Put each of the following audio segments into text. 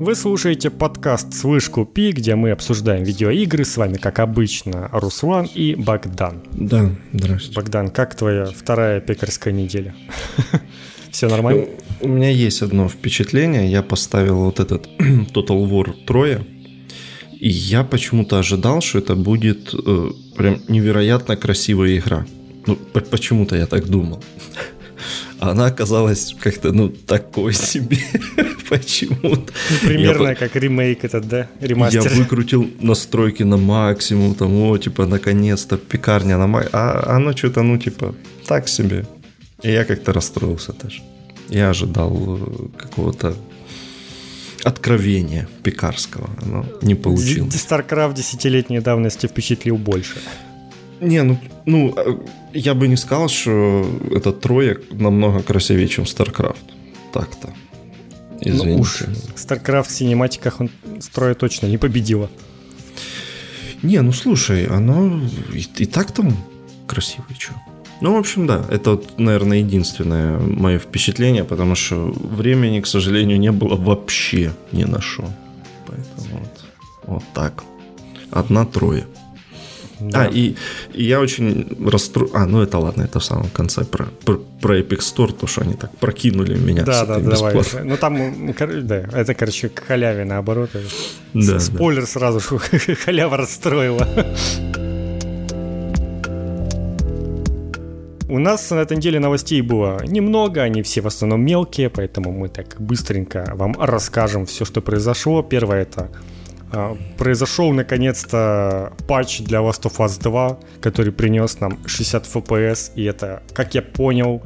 Вы слушаете подкаст «Слышь, купи», где мы обсуждаем видеоигры. С вами, как обычно, Руслан и Богдан. Да, здравствуйте. Богдан, как твоя вторая пекарская неделя? Все нормально? У меня есть одно впечатление. Я поставил вот этот Total War 3. И я почему-то ожидал, что это будет э, прям невероятно красивая игра. Ну, почему-то я так думал. она оказалась как-то, ну, такой себе почему-то. Ну, примерно я, как ремейк этот, да, ремастер. Я выкрутил настройки на максимум, там, о, типа, наконец-то пекарня на максимум. А оно что-то, ну, типа, так себе. И я как-то расстроился даже. Я ожидал э, какого-то откровения пекарского, но не получилось. StarCraft десятилетней давности впечатлил больше. Не, ну, ну, э, я бы не сказал, что этот троек намного красивее, чем StarCraft. Так-то. Извините. Ну уж StarCraft в синематиках он строя точно не победила. Не, ну слушай, оно и, и так там красивое, что. Ну, в общем, да, это, наверное, единственное мое впечатление, потому что времени, к сожалению, не было вообще ни на что. Поэтому вот, вот так. Одна трое. Да. А, и, и я очень расстроен. А, ну это ладно, это в самом конце про, про, про Epic Store, то, что они так прокинули меня. Да, да, давай. Ну там, да, это, короче, к халяве наоборот. Да, Спойлер да. сразу, что халява расстроила. У нас на этой неделе новостей было немного, они все в основном мелкие, поэтому мы так быстренько вам расскажем все, что произошло. Первое это произошел наконец-то патч для Last of Us 2, который принес нам 60 FPS, и это, как я понял,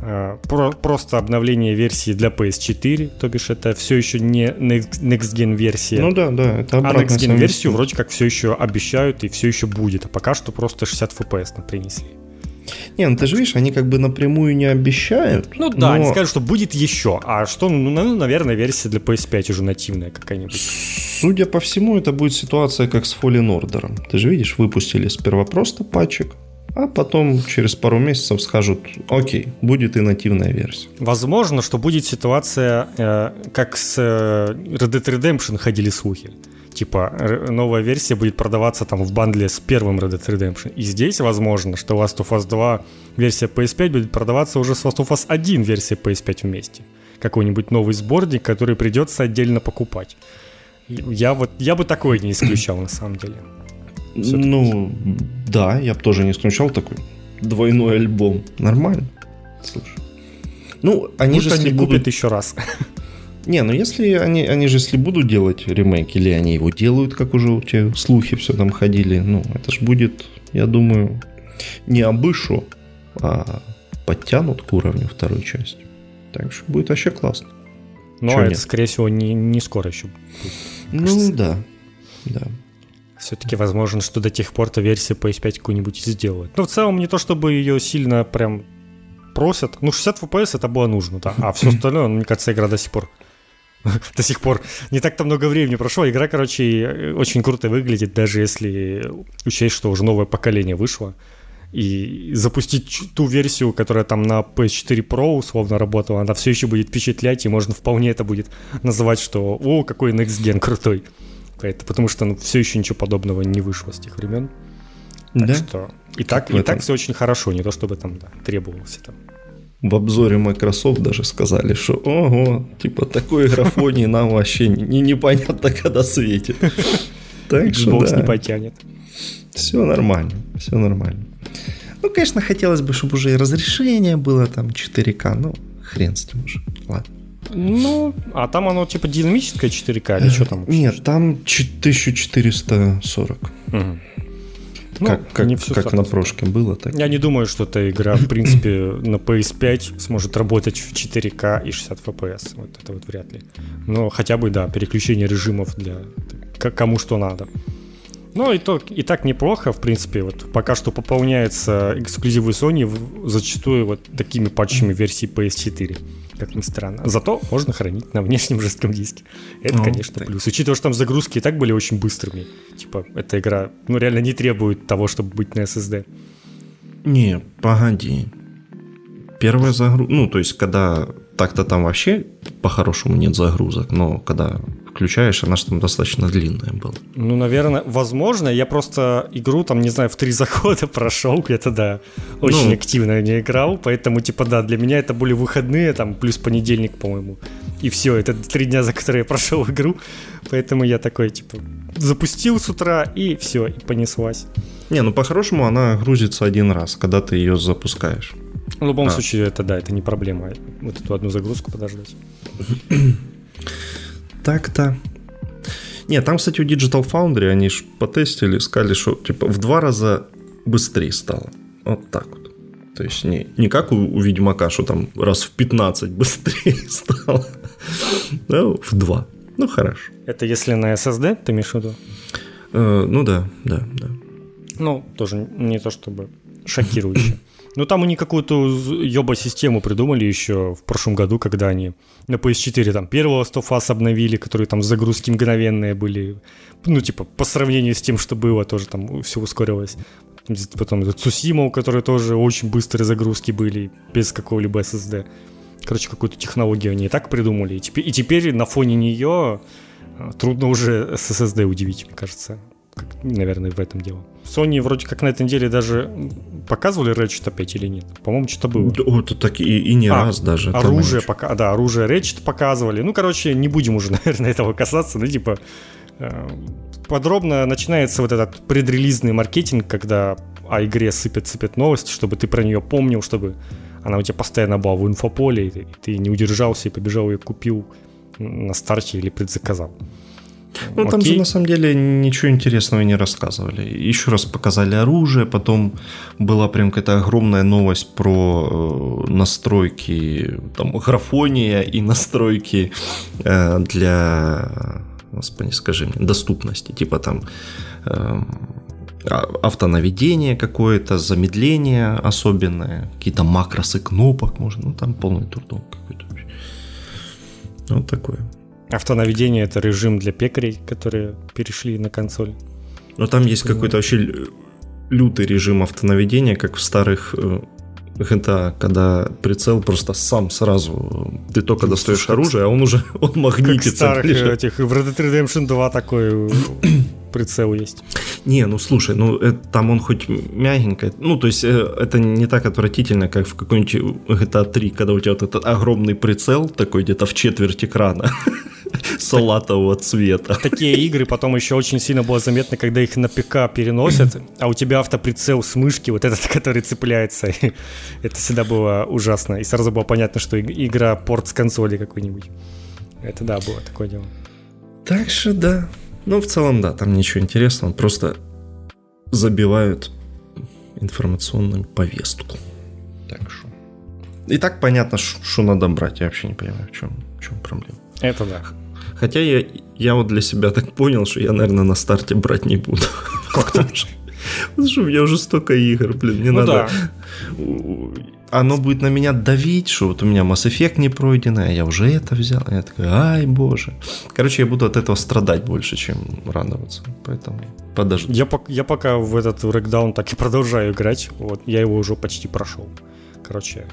а, про, просто обновление версии для PS4, то бишь это все еще не Next Gen версия. Ну да, да, это А Next Gen версию вроде как все еще обещают и все еще будет, а пока что просто 60 FPS нам принесли. Не, ну ты же видишь, они как бы напрямую не обещают. Ну да, но... они скажут, что будет еще. А что, ну, ну, наверное, версия для PS5 уже нативная какая-нибудь. Судя по всему, это будет ситуация как с Fallen Order. Ты же видишь, выпустили сперва просто патчик, а потом через пару месяцев скажут, окей, будет и нативная версия. Возможно, что будет ситуация, э, как с э, Red Dead Redemption ходили слухи типа новая версия будет продаваться там в бандле с первым Red Dead Redemption. И здесь возможно, что Last of Us 2 версия PS5 будет продаваться уже с Last of Us 1 версией PS5 вместе. Какой-нибудь новый сборник, который придется отдельно покупать. Я вот я бы такое не исключал на самом деле. Ну, да, я бы тоже не исключал такой двойной альбом. Нормально. Слушай. Ну, они Пусть же они будут... купят еще раз. Не, ну если они, они же если будут делать ремейк, или они его делают, как уже у тебя слухи все там ходили, ну, это же будет, я думаю, не обышу, а подтянут к уровню второй части. Так что будет вообще классно. Ну, а это, нет? скорее всего, не, не скоро еще будет. Ну, да, да. Все-таки возможно, что до тех пор-то версия PS5 какую-нибудь сделают. Но в целом не то, чтобы ее сильно прям просят. Ну, 60 FPS это было нужно, да. А все остальное, ну, мне кажется, игра до сих пор до сих пор. Не так-то много времени прошло. Игра, короче, очень круто выглядит, даже если учесть, что уже новое поколение вышло. И запустить ту версию, которая там на PS4 Pro условно работала, она все еще будет впечатлять, и можно вполне это будет называть, что «О, какой Next Gen крутой». Поэтому, потому что ну, все еще ничего подобного не вышло с тех времен. Так да? что и так, и так все очень хорошо, не то чтобы там да, требовался там в обзоре Microsoft даже сказали, что ого, типа такой графонии нам вообще не, непонятно, когда светит. Так что да. не потянет. Все нормально, все нормально. Ну, конечно, хотелось бы, чтобы уже и разрешение было там 4К, ну, хрен с ним уже, ладно. Ну, а там оно типа динамическое 4К или что там? Нет, там 1440. Угу. Ну, как как, не все как на прошке было, так. Я не думаю, что эта игра, в принципе, на PS5 сможет работать в 4К и 60 FPS. Вот это вот вряд ли. Но хотя бы, да, переключение режимов для кому что надо. Ну, и, то, и так неплохо, в принципе. Вот пока что пополняется эксклюзивы Sony зачастую вот такими патчами версии PS4 как ни странно. Зато можно хранить на внешнем жестком диске. Это, ну, конечно, так. плюс. Учитывая, что там загрузки и так были очень быстрыми. Типа, эта игра, ну, реально не требует того, чтобы быть на SSD. Не, погоди. Первая загрузка... Ну, то есть, когда так-то там вообще по-хорошему нет загрузок, но когда переключаешь, она же там достаточно длинная была. Ну, наверное, возможно. Я просто игру там, не знаю, в три захода прошел где-то, да. Очень ну, активно не играл, поэтому, типа, да, для меня это были выходные, там, плюс понедельник, по-моему. И все, это три дня, за которые я прошел игру. Поэтому я такой, типа, запустил с утра, и все, и понеслась. Не, ну по-хорошему она грузится один раз, когда ты ее запускаешь. В любом а. случае, это да, это не проблема. Вот эту одну загрузку подождать. Так-то. Не, там, кстати, у Digital Foundry они ж потестили, сказали, что типа в два раза быстрее стало. Вот так вот. То есть не, не как у, у Ведьмака, что там раз в 15 быстрее стало. Ну, в два. Ну, хорошо. Это если на SSD, ты имеешь в виду? Э, ну да, да, да. Ну, тоже не то чтобы шокирующе. Ну, там они какую-то ёба-систему придумали еще в прошлом году, когда они на PS4 там первого 100 фаз обновили, которые там загрузки мгновенные были. Ну, типа, по сравнению с тем, что было, тоже там все ускорилось. Потом Цусима, у которой тоже очень быстрые загрузки были, без какого-либо SSD. Короче, какую-то технологию они и так придумали. И теперь, и теперь на фоне нее а, трудно уже с SSD удивить, мне кажется. Наверное, в этом дело. Sony вроде как на этой неделе даже показывали Ratchet опять или нет? По-моему, что-то было. Да, это так и, и не а, раз даже. Оружие, пока, да, оружие Ratchet показывали. Ну, короче, не будем уже, наверное, этого касаться. Ну, типа, э, подробно начинается вот этот предрелизный маркетинг, когда о игре сыпят-сыпят новости, чтобы ты про нее помнил, чтобы она у тебя постоянно была в инфополе, и ты не удержался и побежал ее купил на старте или предзаказал. Ну, Окей. там же на самом деле ничего интересного не рассказывали. Еще раз показали оружие, потом была прям какая-то огромная новость про э, настройки, там, графония и настройки э, для, господи, скажи мне, доступности. Типа там э, автонаведение какое-то, замедление особенное, какие-то макросы кнопок, можно, ну там полный турдом какой-то. Вот такое. Автонаведение это режим для пекарей, которые перешли на консоль. Но там есть какой-то вообще лютый режим автонаведения, как в старых GTA, э, когда прицел просто сам сразу, ты только достаешь оружие, а он уже он магнитится. Как в старых этих, в Red Dead Redemption 2 такой прицел есть. Не, ну слушай, ну это, там он хоть мягенько, ну то есть э, это не так отвратительно, как в какой-нибудь GTA 3, когда у тебя вот этот огромный прицел, такой где-то в четверть экрана, салатового цвета. Такие игры потом еще очень сильно было заметно, когда их на ПК переносят, а у тебя автоприцел с мышки, вот этот, который цепляется. Это всегда было ужасно. И сразу было понятно, что игра порт с консоли какой-нибудь. Это да, было такое дело. Так что да. Ну, в целом, да, там ничего интересного. Просто забивают информационную повестку. Так что. И так понятно, что надо брать. Я вообще не понимаю, в чем, в чем проблема. Это да. Хотя я, я вот для себя так понял, что я, наверное, на старте брать не буду. Как то Потому что у меня уже столько игр, блин, не ну надо... Да. Оно будет на меня давить, что вот у меня Mass Effect не пройденный, а я уже это взял. Я такой, ай, боже. Короче, я буду от этого страдать больше, чем радоваться. Поэтому подожди. Я, я пока в этот Wreckdown так и продолжаю играть. Вот, я его уже почти прошел. Короче,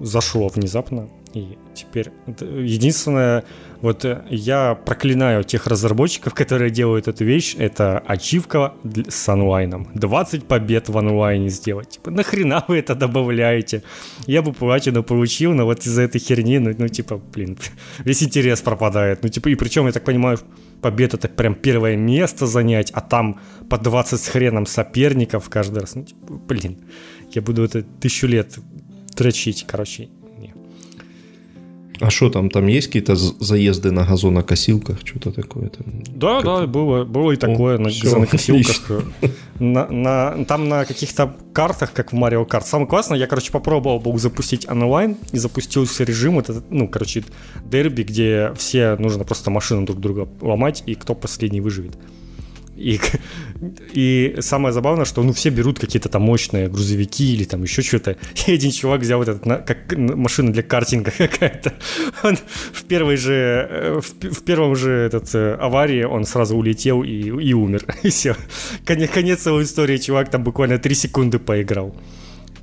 зашло внезапно. И теперь единственное, вот э, я проклинаю тех разработчиков, которые делают эту вещь, это ачивка с онлайном. 20 побед в онлайне сделать. Типа, нахрена вы это добавляете? Я бы платину получил, но вот из-за этой херни, ну, ну, типа, блин, весь интерес пропадает. Ну, типа, и причем, я так понимаю, побед это прям первое место занять, а там по 20 с хреном соперников каждый раз. Ну, типа, блин, я буду это тысячу лет дрочить, короче. А что там, там есть какие-то заезды на газонокосилках, что-то такое? Там, да, как... да, было, было и такое О, на все, газонокосилках. На, на, там на каких-то картах, как в Mario Kart. Самое классное, я, короче, попробовал был запустить онлайн и запустился режим, это, ну, короче, дерби, где все нужно просто машину друг друга ломать, и кто последний выживет. И, и самое забавное, что ну все берут какие-то там мощные грузовики или там еще что-то. И один чувак взял вот этот, как машина для картинга какая-то. Он в первой же, э, в, в первом же этот э, аварии он сразу улетел и, и умер. И все. Конец, конец его истории, чувак там буквально 3 секунды поиграл.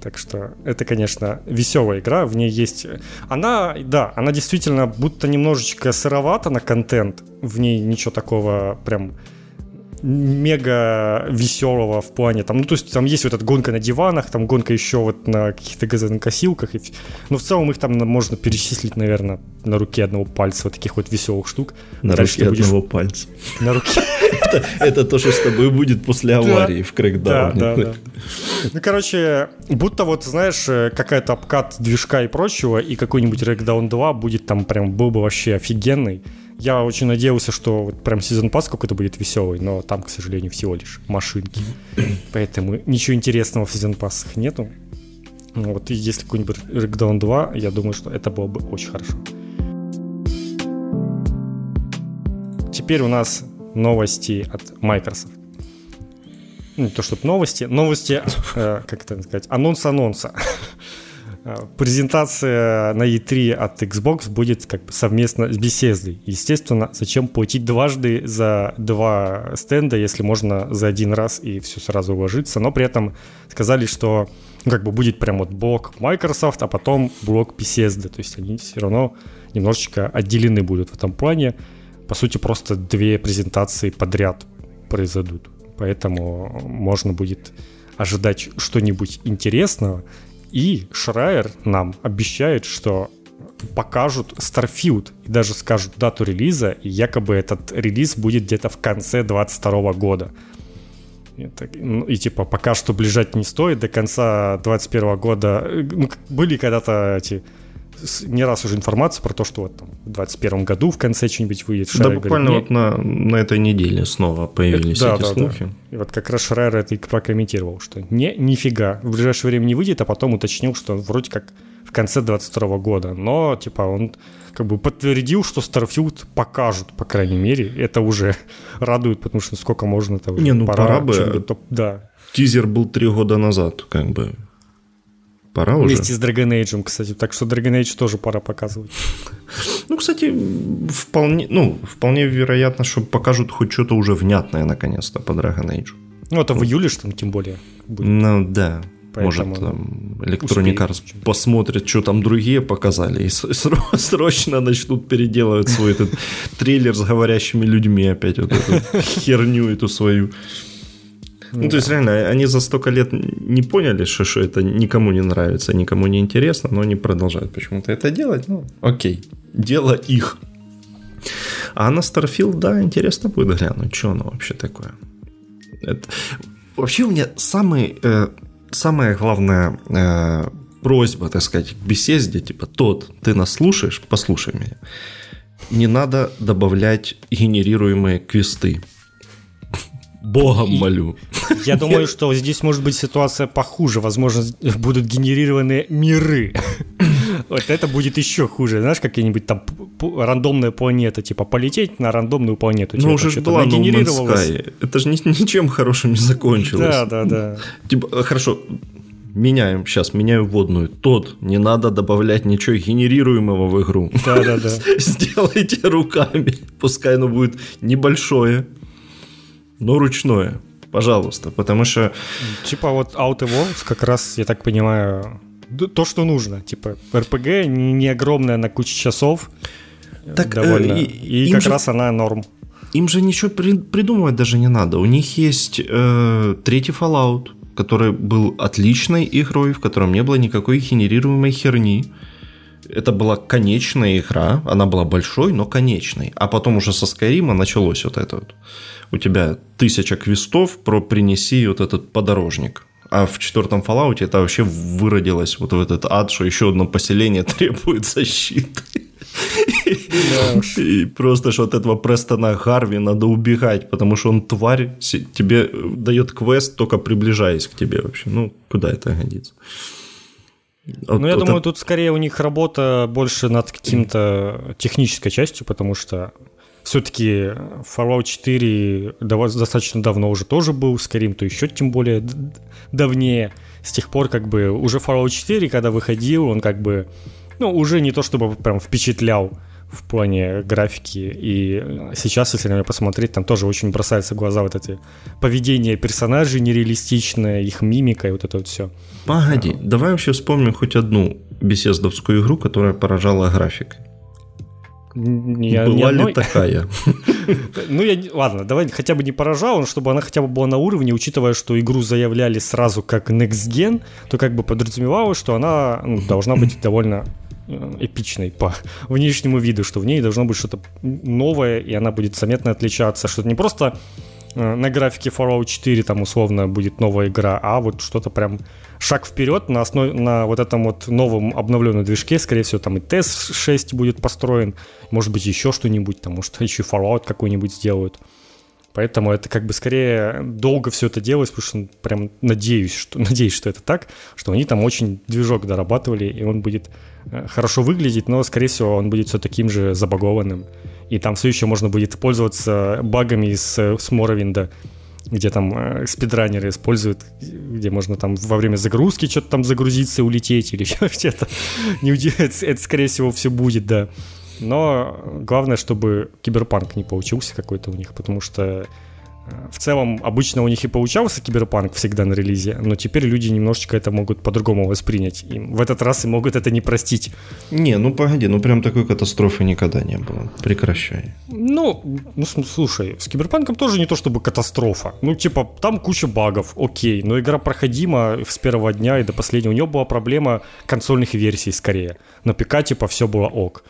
Так что это, конечно, веселая игра, в ней есть... Она, да, она действительно будто немножечко сыровата на контент, в ней ничего такого прям мега веселого в плане там, ну то есть там есть вот эта гонка на диванах, там гонка еще вот на каких-то газонокосилках, и, но в целом их там можно перечислить, наверное, на руке одного пальца вот таких вот веселых штук. На Дальше руке одного пальца. На руке. Это то, что с тобой будет после аварии в крэкдауне. Да, да, Ну, короче, будто вот, знаешь, э, какая-то обкат движка и прочего, и какой-нибудь Crackdown 2 будет там прям, был бы вообще офигенный я очень надеялся, что вот прям сезон пас какой-то будет веселый, но там, к сожалению, всего лишь машинки. Поэтому ничего интересного в сезон пассах нету. Ну вот и если какой-нибудь Рэгдаун 2, я думаю, что это было бы очень хорошо. Теперь у нас новости от Microsoft. Ну, не то, чтобы новости, новости, э, как это сказать, анонс анонса. Э, презентация на E3 от Xbox будет как бы совместно с беседой. Естественно, зачем платить дважды за два стенда, если можно за один раз и все сразу уложиться. Но при этом сказали, что ну, как бы будет прям вот блок Microsoft, а потом блок Bethesda. То есть они все равно немножечко отделены будут в этом плане. По сути, просто две презентации подряд произойдут. Поэтому можно будет ожидать что-нибудь интересного. И Шрайер нам обещает, что покажут Starfield и даже скажут дату релиза, и якобы этот релиз будет где-то в конце 22 года. Ну, и типа пока что ближать не стоит, до конца 21 года ну, были когда-то эти не раз уже информация про то, что вот там, в 2021 году в конце что-нибудь выйдет. Шрайер да, буквально говорит, вот на, на этой неделе снова появились это, эти да, слухи. Да. И вот как раз Шрайер это и прокомментировал, что не, нифига, в ближайшее время не выйдет, а потом уточнил, что вроде как в конце 22 года. Но, типа, он как бы подтвердил, что Starfield покажут, по крайней мере. Это уже радует, потому что сколько можно того. Не, ну пора, пора бы. Да. Тизер был три года назад, как бы Пора Вместе уже. с Dragon Age, кстати. Так что Dragon Age тоже пора показывать. Ну, кстати, вполне, ну, вполне вероятно, что покажут хоть что-то уже внятное наконец-то по Dragon Age. Ну, это в июле, что там тем более будет. Ну, да. Поэтому Может, там Electronic Arts посмотрит, что там другие показали, и срочно начнут переделывать свой этот трейлер с говорящими людьми опять вот эту херню эту свою. Ну, то есть, реально, они за столько лет не поняли, что, что это никому не нравится, никому не интересно, но они продолжают почему-то это делать. Ну, окей, дело их. А на Starfield, да, интересно будет глянуть, что оно вообще такое. Это... Вообще у меня самый, э, самая главная э, просьба, так сказать, к беседе, типа, тот, ты нас слушаешь, послушай меня. Не надо добавлять генерируемые квесты. Богом молю. Я думаю, что здесь может быть ситуация похуже. Возможно, будут генерированы миры. Вот это будет еще хуже. Знаешь, какие-нибудь там рандомная планета, типа полететь на рандомную планету. Ну, уже же была Sky. Это же ничем хорошим не закончилось. Да, да, да. Типа, э, хорошо, меняем, сейчас меняю вводную. Тот, не надо добавлять ничего генерируемого в игру. Да, да, да. Сделайте руками. Пускай оно будет небольшое, но ручное. Пожалуйста, потому что... Типа вот Outer Worlds как раз, я так понимаю, то, что нужно. Типа RPG не, огромная на кучу часов. Так, э, довольно. Э, и, и как же... раз она норм. Им же ничего при, придумывать даже не надо. У них есть э, третий Fallout, который был отличной игрой, в котором не было никакой генерируемой херни. Это была конечная игра, она была большой, но конечной. А потом уже со Skyrim началось вот это вот у тебя тысяча квестов про принеси вот этот подорожник. А в четвертом Fallout это вообще выродилось вот в этот ад, что еще одно поселение требует защиты. И просто что от этого Престона Харви надо убегать, потому что он тварь, тебе э, дает квест, только приближаясь к тебе вообще. Ну, куда это годится? Ну, я думаю, тут скорее у них работа больше над каким-то технической частью, потому что все-таки Fallout 4 достаточно давно уже тоже был, Skyrim то еще тем более давнее. С тех пор как бы уже Fallout 4, когда выходил, он как бы, ну, уже не то чтобы прям впечатлял в плане графики. И сейчас, если на меня посмотреть, там тоже очень бросается в глаза вот эти поведение персонажей нереалистичное, их мимика и вот это вот все. Погоди, а, давай вообще вспомним хоть одну беседовскую игру, которая поражала графикой. Не, была одной... ли такая? Ну, я, ладно, давай хотя бы не поражал, чтобы она хотя бы была на уровне, учитывая, что игру заявляли сразу как Next Gen, то как бы подразумевалось, что она ну, должна быть довольно эпичной по внешнему виду, что в ней должно быть что-то новое, и она будет заметно отличаться, что это не просто э, на графике Fallout 4 там условно будет новая игра, а вот что-то прям шаг вперед на основе на вот этом вот новом обновленном движке, скорее всего, там и TES 6 будет построен, может быть, еще что-нибудь, там, может, еще Fallout какой-нибудь сделают. Поэтому это как бы скорее долго все это делалось, потому что прям надеюсь, что, надеюсь, что это так, что они там очень движок дорабатывали, и он будет э, хорошо выглядеть, но, скорее всего, он будет все таким же забагованным. И там все еще можно будет пользоваться багами с, с Моровинда, где там э, спидранеры используют, где можно там во время загрузки что-то там загрузиться и улететь или что-то. Это, скорее всего, все будет, да. Но главное, чтобы киберпанк не получился какой-то у них, потому что в целом, обычно у них и получался киберпанк всегда на релизе, но теперь люди немножечко это могут по-другому воспринять. И в этот раз и могут это не простить. Не, ну погоди, ну прям такой катастрофы никогда не было. Прекращай. Ну, ну слушай, с киберпанком тоже не то чтобы катастрофа. Ну, типа, там куча багов, окей, но игра проходима с первого дня и до последнего. У нее была проблема консольных версий скорее. На ПК, типа, все было ок.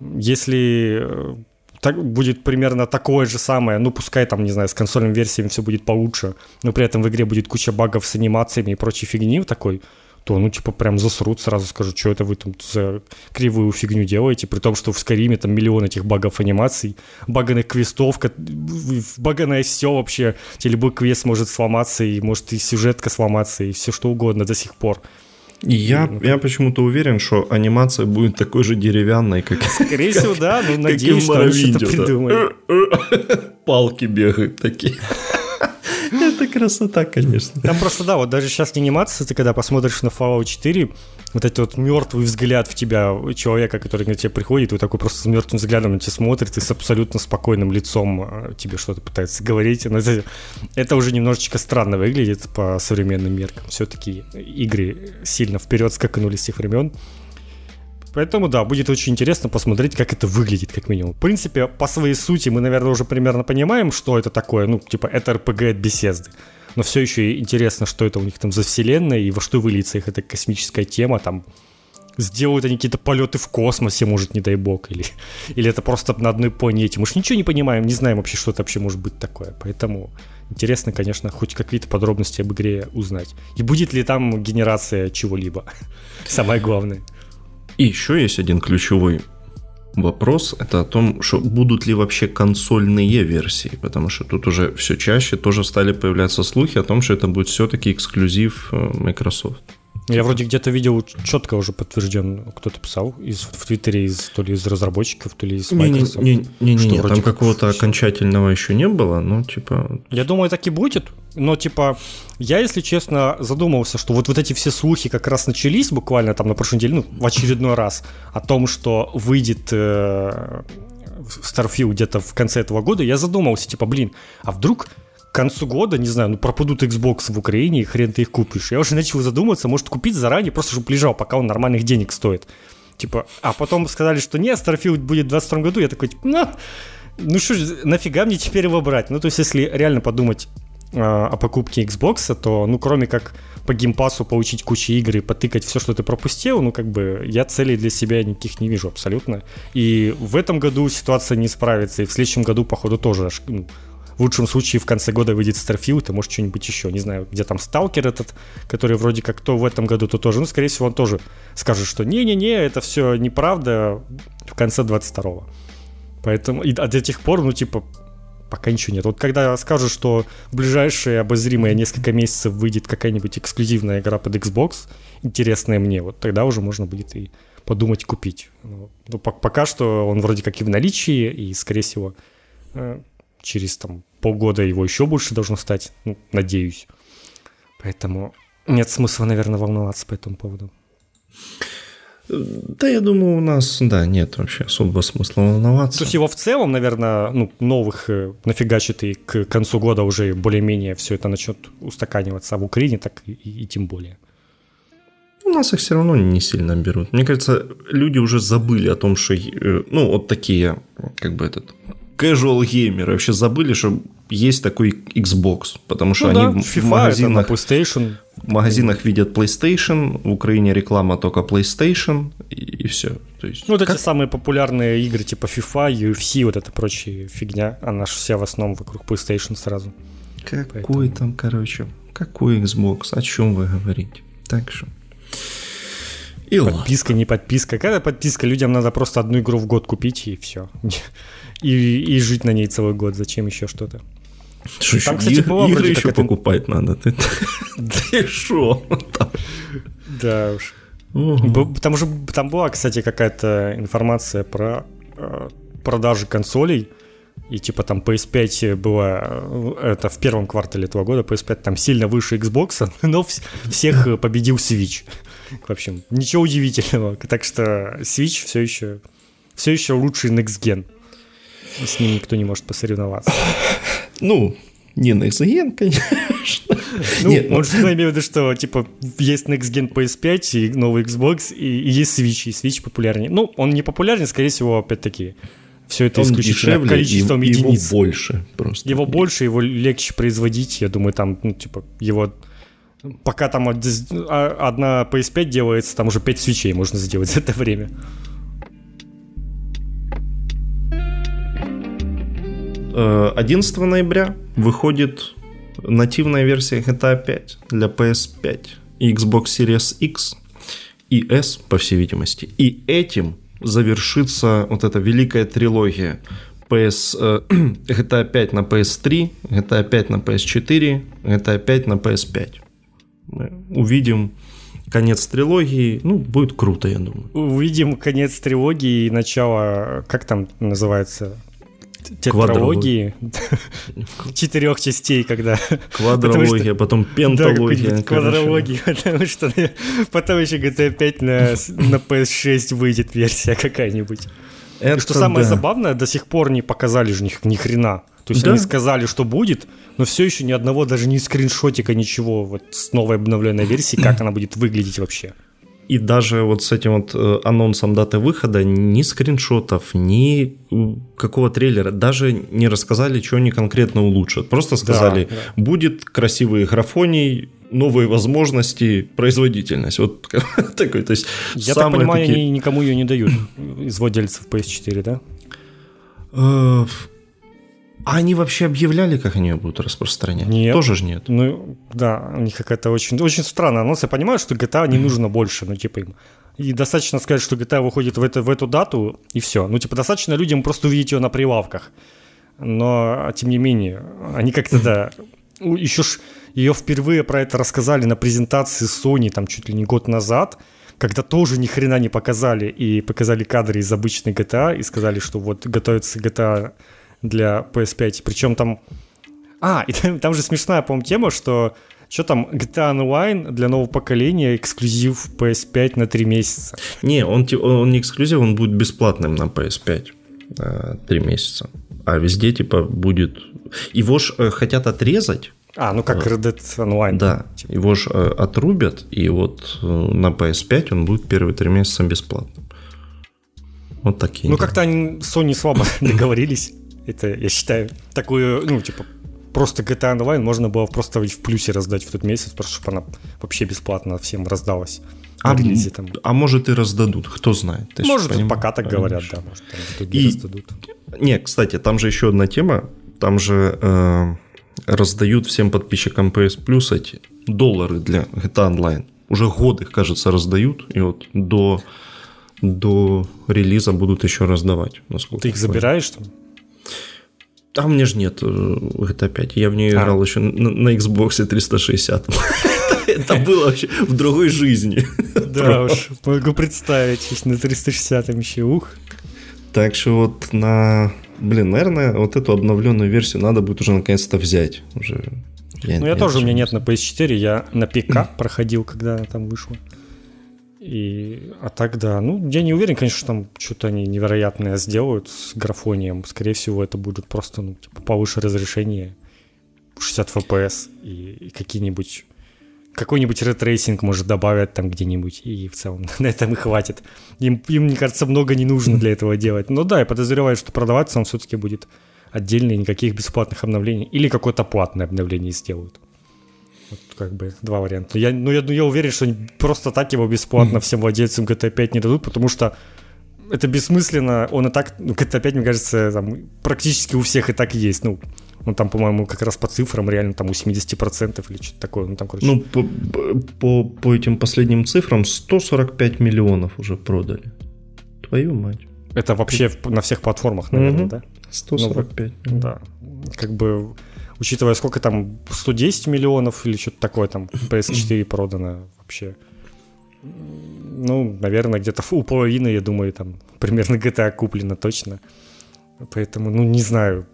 Если э, так, будет примерно такое же самое, ну пускай там, не знаю, с консольными версиями все будет получше, но при этом в игре будет куча багов с анимациями и прочей фигни такой, то, ну, типа, прям засрут, сразу скажу, что это вы там за кривую фигню делаете, при том, что в Скариме там миллион этих багов анимаций, баганных квестов, баганное все вообще, тебе любой квест может сломаться, и может и сюжетка сломаться, и все что угодно до сих пор. Я, ну, я почему-то уверен, что анимация будет такой же деревянной, как... Скорее всего, да, ну, надеюсь, что они что-то придумают. Палки бегают такие. Это красота, конечно. Там просто, да, вот даже сейчас анимация, ты когда посмотришь на Fallout 4, вот этот вот мертвый взгляд в тебя человека, который на тебя приходит, и вот такой просто с мертвым взглядом на тебя смотрит и с абсолютно спокойным лицом а, тебе что-то пытается говорить. Но это, это уже немножечко странно выглядит по современным меркам. Все-таки игры сильно вперед скаканули с тех времен. Поэтому, да, будет очень интересно посмотреть, как это выглядит, как минимум. В принципе, по своей сути мы, наверное, уже примерно понимаем, что это такое. Ну, типа, это RPG от Bethesda но все еще интересно, что это у них там за вселенная и во что выльется их эта космическая тема, там сделают они какие-то полеты в космосе, может, не дай бог, или, или это просто на одной планете. Мы же ничего не понимаем, не знаем вообще, что это вообще может быть такое. Поэтому интересно, конечно, хоть какие-то подробности об игре узнать. И будет ли там генерация чего-либо. Самое главное. И еще есть один ключевой вопрос, это о том, что будут ли вообще консольные версии, потому что тут уже все чаще тоже стали появляться слухи о том, что это будет все-таки эксклюзив э, Microsoft. Я вроде где-то видел четко уже подтвержден, кто-то писал из, в Твиттере, из, то ли из разработчиков, то ли из Microsoft. Не-не-не, там какого-то окончательного еще не было, но типа... Я думаю, так и будет, но типа я, если честно, задумывался, что вот, вот эти все слухи как раз начались буквально там на прошлой неделе, ну, в очередной раз, о том, что выйдет э, Starfield где-то в конце этого года, я задумался, типа, блин, а вдруг к концу года, не знаю, ну пропадут Xbox в Украине, и хрен ты их купишь. Я уже начал задумываться, может купить заранее, просто чтобы лежал, пока он нормальных денег стоит. Типа, а потом сказали, что нет, Starfield будет в 22 году, я такой, типа, ну, ну что нафига мне теперь его брать? Ну, то есть, если реально подумать э, о покупке Xbox, то, ну, кроме как по геймпасу получить кучу игр и потыкать все, что ты пропустил, ну, как бы, я целей для себя никаких не вижу абсолютно. И в этом году ситуация не справится, и в следующем году, походу, тоже ну, в лучшем случае в конце года выйдет Starfield, и может что-нибудь еще, не знаю, где там Сталкер этот, который вроде как то в этом году, то тоже, ну, скорее всего, он тоже скажет, что не-не-не, это все неправда в конце 22-го. Поэтому, и, до тех пор, ну, типа, пока ничего нет. Вот когда скажут, что в ближайшие обозримые несколько месяцев выйдет какая-нибудь эксклюзивная игра под Xbox, интересная мне, вот тогда уже можно будет и подумать купить. Ну, ну пока что он вроде как и в наличии, и, скорее всего, э, через там полгода его еще больше должно стать, ну, надеюсь. Поэтому нет смысла, наверное, волноваться по этому поводу. Да, я думаю, у нас, да, нет вообще особого смысла волноваться. То есть его в целом, наверное, ну, новых э, нафигачит и к концу года уже более-менее все это начнет устаканиваться а в Украине, так и, и тем более. У нас их все равно не сильно берут. Мне кажется, люди уже забыли о том, что, э, ну, вот такие, как бы этот, casual геймеры вообще забыли, что есть такой Xbox, потому что ну, они да, в магазинах, PlayStation. в магазинах видят PlayStation, в Украине реклама только PlayStation и, и все. То есть, ну, вот как... эти самые популярные игры типа FIFA, UFC, вот это прочая фигня, она же вся в основном вокруг PlayStation сразу. Какой Поэтому... там, короче, какой Xbox, о чем вы говорите? Так что... И подписка, ладно. не подписка. Какая подписка? Людям надо просто одну игру в год купить и все. И, и жить на ней целый год. Зачем еще что-то? Что там, кстати, иг- была игры еще это... покупать надо. Ты, ты шо? Да уж. Там уже там была, кстати, какая-то информация про э, продажи консолей. И типа там PS5 было, э, это в первом квартале этого года, PS5 там сильно выше Xbox, но всех победил Switch. В общем, ничего удивительного. Так что Switch все еще, все еще лучший Next Gen. С ним никто не может посоревноваться. Ну, не Next Gen, конечно. Ну, Нет, он же имеет в виду, что, типа, есть Next Gen PS5 и новый Xbox, и, и есть Switch, и Switch популярнее. Ну, он не популярнее, скорее всего, опять-таки, все это он исключительно дешевле, количеством и, единиц. Его больше просто. Его больше, его легче производить, я думаю, там, ну, типа, его... Пока там а, одна PS5 делается, там уже 5 свечей можно сделать за это время. 11 э, ноября выходит нативная версия GTA 5 для PS5 и Xbox Series X и S, по всей видимости. И этим завершится вот эта великая трилогия PS, э, GTA 5 на PS3, GTA 5 на PS4, GTA 5 на PS5. Мы увидим конец трилогии. Ну, будет круто, я думаю. Увидим конец трилогии и начало, как там называется, тетралогии четырех частей, когда... Квадрология, потом пенталогия. Да, квадрология, потому что потом еще GTA 5 на, на PS6 выйдет версия какая-нибудь. Это что самое да. забавное, до сих пор не показали же ни, ни хрена. То есть да? они сказали, что будет, но все еще ни одного даже ни скриншотика, ничего вот с новой обновленной версии, как она будет выглядеть вообще. И даже вот с этим вот э, анонсом даты выхода ни скриншотов, ни какого трейлера, даже не рассказали, что они конкретно улучшат. Просто сказали, да, да. будет красивый графоний, новые возможности, производительность. Вот такой, то есть Я так понимаю, такие... они никому ее не дают из владельцев PS4, да? А они вообще объявляли, как они ее будут распространять? Нет. Тоже же нет. Ну, да, у них какая-то очень, очень странная анонс. Я понимаю, что GTA не нужно больше, ну, типа им. И достаточно сказать, что GTA выходит в, это, в эту дату, и все. Ну, типа, достаточно людям просто увидеть ее на прилавках. Но, тем не менее, они как-то, да, еще ж ее впервые про это рассказали на презентации Sony, там, чуть ли не год назад, когда тоже ни хрена не показали, и показали кадры из обычной GTA, и сказали, что вот готовится GTA для PS5. Причем там... А, и там, там же смешная, по-моему, тема, что что там, GTA Online для нового поколения эксклюзив PS5 на 3 месяца. Не, он, он не эксклюзив, он будет бесплатным на PS5 3 месяца. А везде, типа, будет... Его ж э, хотят отрезать. А, ну как э, Red Dead Online. Да, типа. его ж э, отрубят, и вот на PS5 он будет первые три месяца бесплатным. Вот такие. Ну, как-то они Sony слабо договорились. Это, я считаю, такую, ну, типа, просто GTA Online можно было просто в плюсе раздать в тот месяц, просто чтобы она вообще бесплатно всем раздалась. А, релизе, там. а может и раздадут, кто знает. Ты может, пока так говорят, да, может, там и... раздадут. Не, кстати, там же еще одна тема, там же э, раздают всем подписчикам PS Plus эти доллары для GTA Online. Уже годы, кажется, раздают, и вот до, до релиза будут еще раздавать. Насколько Ты их забираешь там? А у меня же нет GTA 5. Я в нее а. играл еще на, на Xbox 360. Это было вообще в другой жизни. Да уж, могу представить, на 360 еще, ух. Так что вот на... Блин, наверное, вот эту обновленную версию надо будет уже наконец-то взять. Уже я, ну, я, я тоже, у меня нет на PS4, я на ПК проходил, когда она там вышла. И, а так, да, ну, я не уверен, конечно, что там что-то они невероятное сделают с графонием. Скорее всего, это будет просто, ну, типа, повыше разрешение, 60 FPS и, и какие-нибудь какой-нибудь ray tracing, может, добавят там где-нибудь, и в целом на этом и хватит. Им, им, мне кажется, много не нужно для этого делать. Но да, я подозреваю, что продаваться он все-таки будет отдельно, никаких бесплатных обновлений. Или какое-то платное обновление сделают. Как бы два варианта. Я, ну, я, ну, я уверен, что просто так его бесплатно всем владельцам GTA 5 не дадут, потому что это бессмысленно. Он и так, ну, GTA 5, мне кажется, там, практически у всех и так есть. Ну, ну, там, по-моему, как раз по цифрам реально там у 70% или что-то такое. Ну, там, короче... Ну, по, по, по этим последним цифрам 145 миллионов уже продали. Твою мать. Это вообще на всех платформах, наверное, угу. да? 145. Ну, да. Как бы, учитывая, сколько там, 110 миллионов или что-то такое там PS4 продано вообще. Ну, наверное, где-то у половины, я думаю, там примерно GTA куплено точно. Поэтому, ну, не знаю.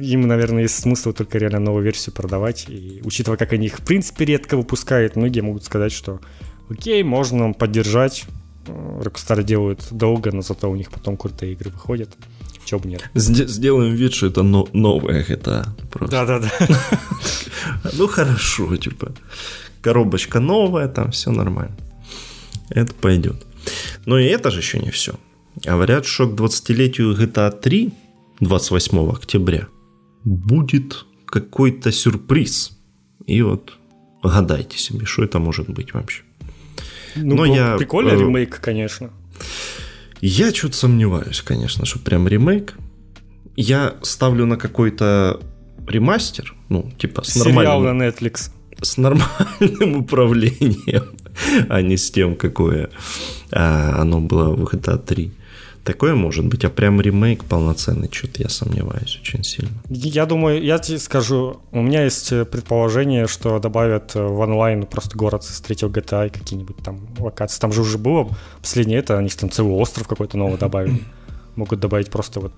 Им, наверное, есть смысл только реально новую версию продавать. И учитывая, как они их, в принципе, редко выпускают, многие могут сказать, что окей, можно поддержать. Rockstar делают долго, но зато у них потом крутые игры выходят. Чего бы нет. Сделаем вид, что это но- новая GTA. Да-да-да. Ну, хорошо, типа. Коробочка новая, там все нормально. Это пойдет. Но и это же еще не все. Говорят, что к 20-летию GTA 3 28 октября будет какой-то сюрприз. И вот гадайте себе, что это может быть вообще. Ну, Но я, прикольный э, ремейк, конечно. Я что-то сомневаюсь, конечно, что прям ремейк. Я ставлю на какой-то ремастер, ну, типа с Сериал нормальным... на Netflix. С нормальным управлением, а не с тем, какое а, оно было в GTA 3. Такое может быть, а прям ремейк полноценный, что-то я сомневаюсь очень сильно. Я думаю, я тебе скажу, у меня есть э, предположение, что добавят э, в онлайн просто город с третьего GTA и какие-нибудь там локации. Там же уже было последнее это, они там целый остров какой-то новый добавили. Могут добавить просто вот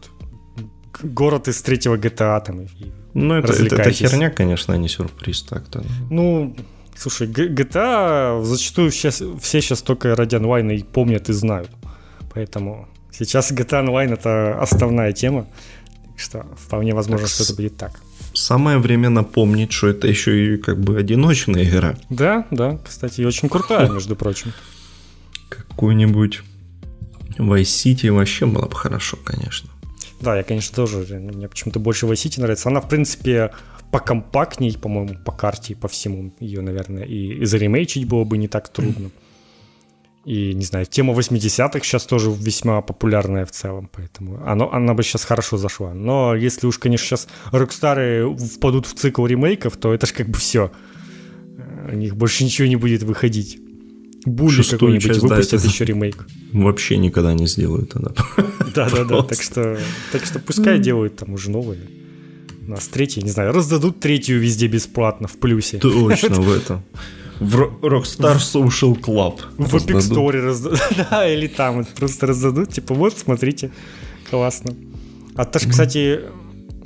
город из третьего GTA там и Ну, это, это, это херня, конечно, а не сюрприз так-то. Ну, слушай, GTA зачастую сейчас, все сейчас только ради онлайна и помнят и знают. Поэтому Сейчас GTA Online это основная тема, так что вполне возможно, так что это будет так. Самое время напомнить, что это еще и как бы одиночная игра. Да, да, кстати, и очень крутая, между прочим. Какую-нибудь Vice City вообще было бы хорошо, конечно. Да, я, конечно, тоже. Мне почему-то больше Vice City нравится. Она, в принципе, покомпактней, по-моему, по карте и по всему ее, наверное, и, и заремейчить было бы не так трудно. И, не знаю, тема 80-х сейчас тоже весьма популярная в целом, поэтому оно, она бы сейчас хорошо зашла. Но если уж, конечно, сейчас Рокстары впадут в цикл ремейков, то это ж как бы все. У них больше ничего не будет выходить. Були какой-нибудь выпустят да, еще ремейк. Вообще никогда не сделают тогда. Да-да-да, так что, так что пускай делают там уже новые. У нас третий, не знаю, раздадут третью везде бесплатно в плюсе. Точно в этом в Rockstar Social Club. В Epic Store раздадут. да, или там просто раздадут. Типа, вот, смотрите, классно. А тоже, кстати,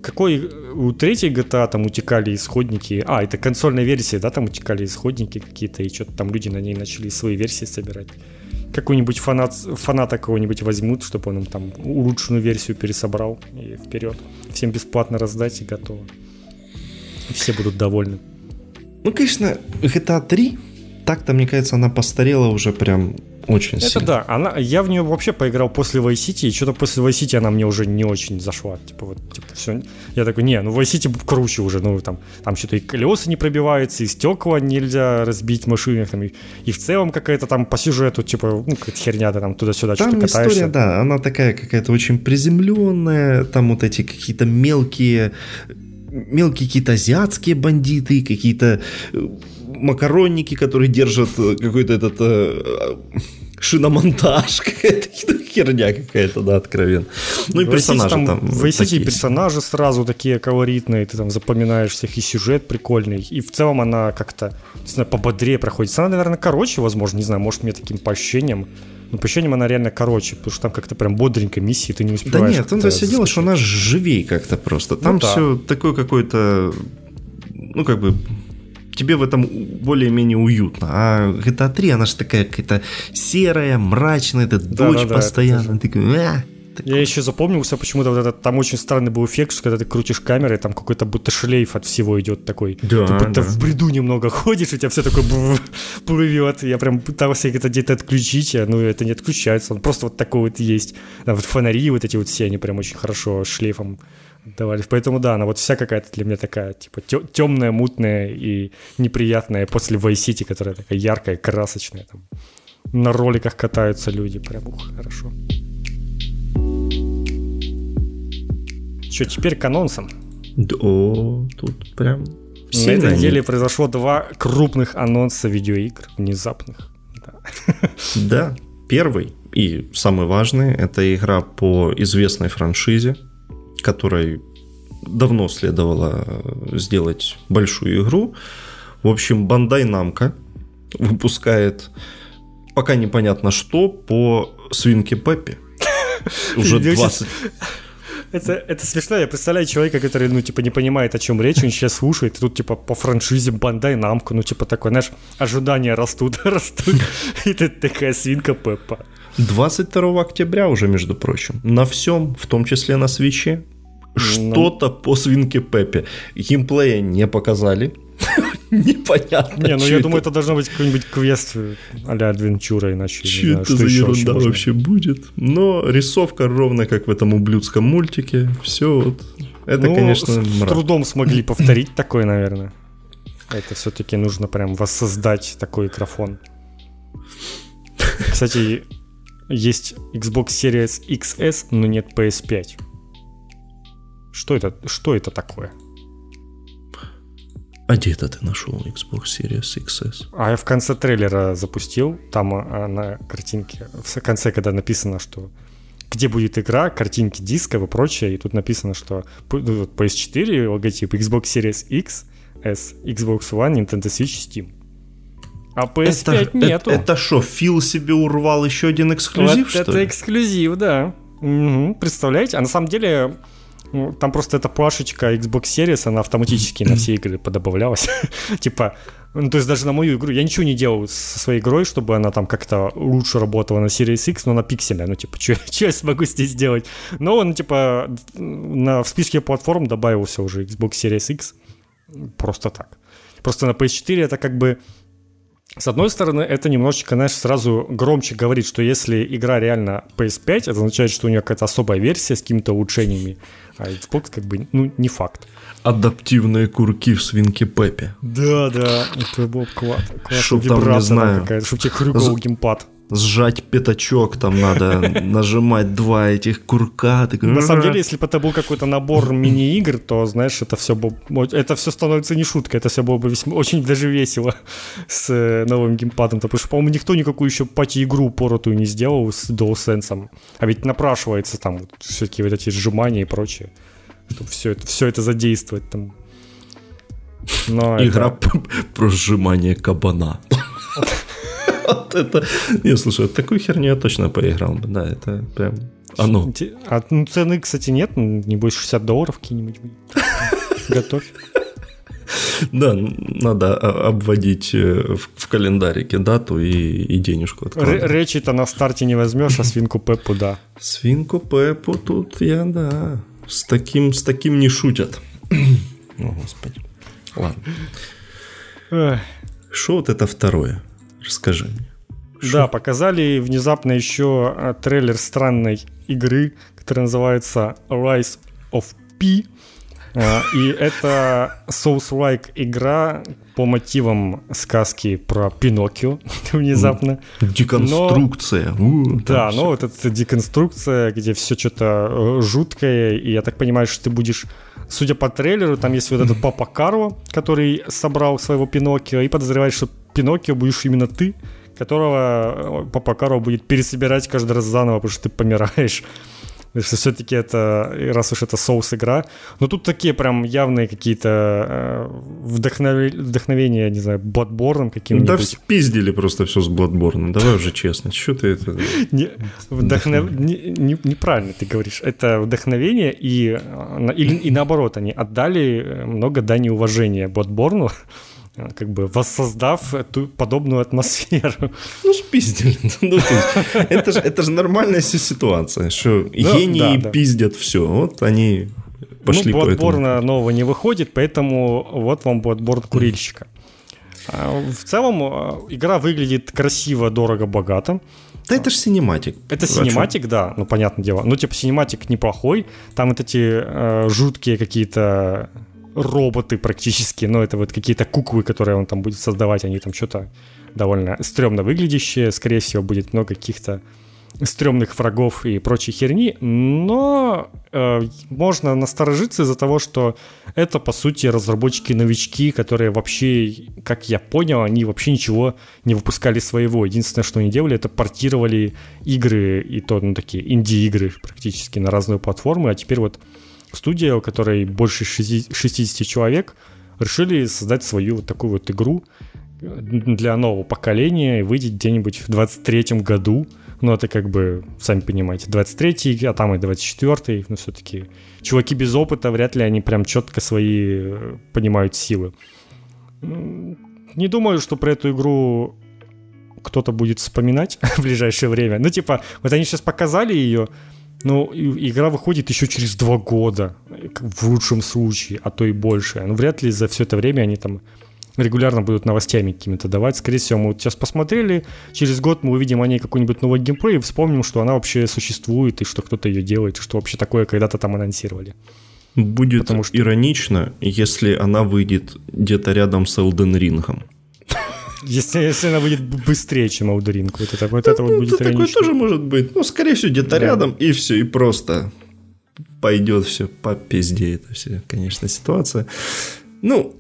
какой у третьей GTA там утекали исходники. А, это консольная версия, да, там утекали исходники какие-то, и что-то там люди на ней начали свои версии собирать. Какой-нибудь фанат, фаната кого-нибудь возьмут, чтобы он им там улучшенную версию пересобрал и вперед. Всем бесплатно раздать и готово. И все будут довольны. Ну, конечно, GTA 3, так-то, мне кажется, она постарела уже прям очень это сильно. да, она, я в нее вообще поиграл после Vice City, и что-то после Vice City она мне уже не очень зашла. Типа вот, типа, все. Я такой, не, ну Vice City круче уже, ну там, там что-то и колеса не пробиваются, и стекла нельзя разбить машины, там, и, и в целом какая-то там по сюжету, типа, ну, какая-то херня, да, там туда-сюда там что-то катаешься. история, да, она такая какая-то очень приземленная, там вот эти какие-то мелкие мелкие какие-то азиатские бандиты, какие-то э, макаронники, которые держат э, какой-то этот э, шиномонтаж, какая-то херня какая-то, да, откровенно. Ну и персонажи там, там персонажи сразу такие колоритные, ты там запоминаешь всех, и сюжет прикольный, и в целом она как-то, не знаю, пободрее проходит. Она, наверное, короче, возможно, не знаю, может, мне таким по ощущениям, но по ощущениям она реально короче, потому что там как-то прям бодренько миссии, ты не успеваешь. Да нет, там все дело, что она живее как-то просто. Там ну, да. все такое какое-то, ну как бы тебе в этом более-менее уютно. А GTA 3, она же такая какая-то серая, мрачная, это да, дочь да, постоянно. Да, такой, а, я еще запомнился почему-то вот этот, там очень странный был эффект, что когда ты крутишь камерой, там какой-то будто шлейф от всего идет такой. Да, ты будто да. в бреду немного ходишь, и тебя все такое плывет. Я прям пытался это где-то отключить, а ну это не отключается, он просто вот такой вот есть. Да, вот фонари вот эти вот все, они прям очень хорошо шлейфом давались. Поэтому да, она вот вся какая-то для меня такая, типа, темная, мутная и неприятная после Vice City, которая такая яркая, красочная. Там, на роликах катаются люди, прям ух, хорошо. Что, теперь к анонсам? О, тут прям На этой неделе произошло два крупных анонса видеоигр, внезапных. Да. да, первый и самый важный – это игра по известной франшизе, которой давно следовало сделать большую игру. В общем, Bandai Namco выпускает пока непонятно что по свинке Пеппи. Уже 20... Это, это смешно, я представляю человека, который, ну, типа, не понимает, о чем речь, он сейчас слушает, и тут, типа, по франшизе Бандай Намку, ну, типа, такой, знаешь, ожидания растут, растут, и ты такая свинка Пеппа. 22 октября уже, между прочим, на всем, в том числе на свече. Что-то по свинке Пеппе. Геймплея не показали, Непонятно. Не, ну я думаю, это должно быть какой-нибудь квест а-ля адвенчура, иначе что это за ерунда вообще будет. Но рисовка ровно как в этом ублюдском мультике. Все вот. Это, ну, конечно, с трудом смогли повторить такое, наверное. Это все-таки нужно прям воссоздать такой микрофон. Кстати, есть Xbox Series XS, но нет PS5. Что это, что это такое? А где это ты нашел Xbox Series XS? А я в конце трейлера запустил, там а, на картинке, в конце, когда написано, что где будет игра, картинки дисков и прочее, и тут написано, что PS4 ну, логотип, Xbox Series X, S, Xbox One, Nintendo Switch, Steam. А PS5 это, нету. Это что, Фил себе урвал еще один эксклюзив, вот что это ли? эксклюзив, да. Угу, представляете? А на самом деле там просто эта плашечка Xbox Series, она автоматически на все игры подобавлялась. типа, ну, то есть даже на мою игру, я ничего не делал со своей игрой, чтобы она там как-то лучше работала на Series X, но на пикселе, ну, типа, что я смогу здесь сделать? Но он, типа, на, в списке платформ добавился уже Xbox Series X, просто так. Просто на PS4 это как бы с одной стороны, это немножечко, знаешь, сразу громче говорит, что если игра реально PS5, это означает, что у нее какая-то особая версия с какими-то улучшениями, а Xbox как бы, ну, не факт. Адаптивные курки в свинке Пепе. Да, да, это был класс. Чтоб там, не знаю, чтобы тебе хрюкал геймпад сжать пятачок, там надо нажимать два этих курка. Такой... На самом деле, если бы это был какой-то набор мини-игр, то, знаешь, это все, было, это все становится не шуткой, это все было бы весьма, очень даже весело с э, новым геймпадом. Потому что, по-моему, никто никакую еще пати-игру поротую не сделал с DualSense. А ведь напрашивается там все-таки вот эти сжимания и прочее, чтобы все это, все это задействовать там. Но Игра это... про сжимание кабана. Вот это... Не, слушай, такую херню я точно поиграл бы, да, это прям оно. А ну, цены, кстати, нет, ну, не больше 60 долларов какие-нибудь Готовь. Да, надо обводить э, в, в календарике дату и, и денежку откладывать. Речи-то на старте не возьмешь, а свинку Пеппу да. Свинку Пеппу тут я, да. С таким, с таким не шутят. О, Господи. Ладно. Что вот это второе? Расскажи мне. Шо? Да, показали внезапно еще а, трейлер странной игры, которая называется Rise of P. А, и это Souls-like игра по мотивам сказки про Пиноккио внезапно. Деконструкция. Но, да, но вот эта деконструкция, где все что-то э, жуткое, и я так понимаю, что ты будешь судя по трейлеру, там есть вот этот папа Каро, который собрал своего Пиноккио, и подозревает, что Пиноккио будешь именно ты, которого э, Папа Каро будет пересобирать каждый раз заново, потому что ты помираешь. Что все-таки это, раз уж это соус-игра. Но тут такие прям явные какие-то э, вдохнов... вдохновения, не знаю, Bloodborne каким-нибудь. Да вспиздили просто все с Bloodborne. Давай уже честно. Что ты это... Не, вдохнов... не, не, неправильно ты говоришь. Это вдохновение и, и, и наоборот, они отдали много дани уважения Bloodborne э, как бы воссоздав эту подобную атмосферу. Ну, спиздили. Ну, это же это же нормальная ситуация, что ну, гении да, да. пиздят все. Вот они пошли ну, по этому. нового не выходит, поэтому вот вам Bloodborne курильщика. А, в целом а, игра выглядит красиво, дорого, богато. Да это же cinematic. Это cinematic, да, ну понятное дело. Ну типа cinematic неплохой. Там вот эти э, жуткие какие-то роботы практически, но это вот какие-то куклы, которые он там будет создавать, они там что-то довольно стрёмно выглядящие. Скорее всего, будет много каких-то стрёмных врагов и прочей херни, но э, можно насторожиться из-за того, что это, по сути, разработчики-новички, которые вообще, как я понял, они вообще ничего не выпускали своего. Единственное, что они делали, это портировали игры, и то, ну, такие инди-игры практически на разные платформы, а теперь вот студия, у которой больше 60 человек, решили создать свою вот такую вот игру для нового поколения и выйдет где-нибудь в 23 году, ну, это как бы, сами понимаете, 23-й, а там и 24-й, но все-таки чуваки без опыта, вряд ли они прям четко свои э, понимают силы. Не думаю, что про эту игру кто-то будет вспоминать в ближайшее время. Ну, типа, вот они сейчас показали ее, но игра выходит еще через два года, в лучшем случае, а то и больше. Ну, вряд ли за все это время они там регулярно будут новостями какими-то давать. Скорее всего, мы вот сейчас посмотрели, через год мы увидим о ней какой-нибудь новый геймплей и вспомним, что она вообще существует, и что кто-то ее делает, и что вообще такое когда-то там анонсировали. Будет Потому что... иронично, если она выйдет где-то рядом с Elden Ring. Если, если она будет быстрее, чем Ring, вот это вот, это вот ну, будет Такое тоже может быть. Ну, скорее всего, где-то рядом, и все, и просто пойдет все по пизде. Это все, конечно, ситуация. Ну,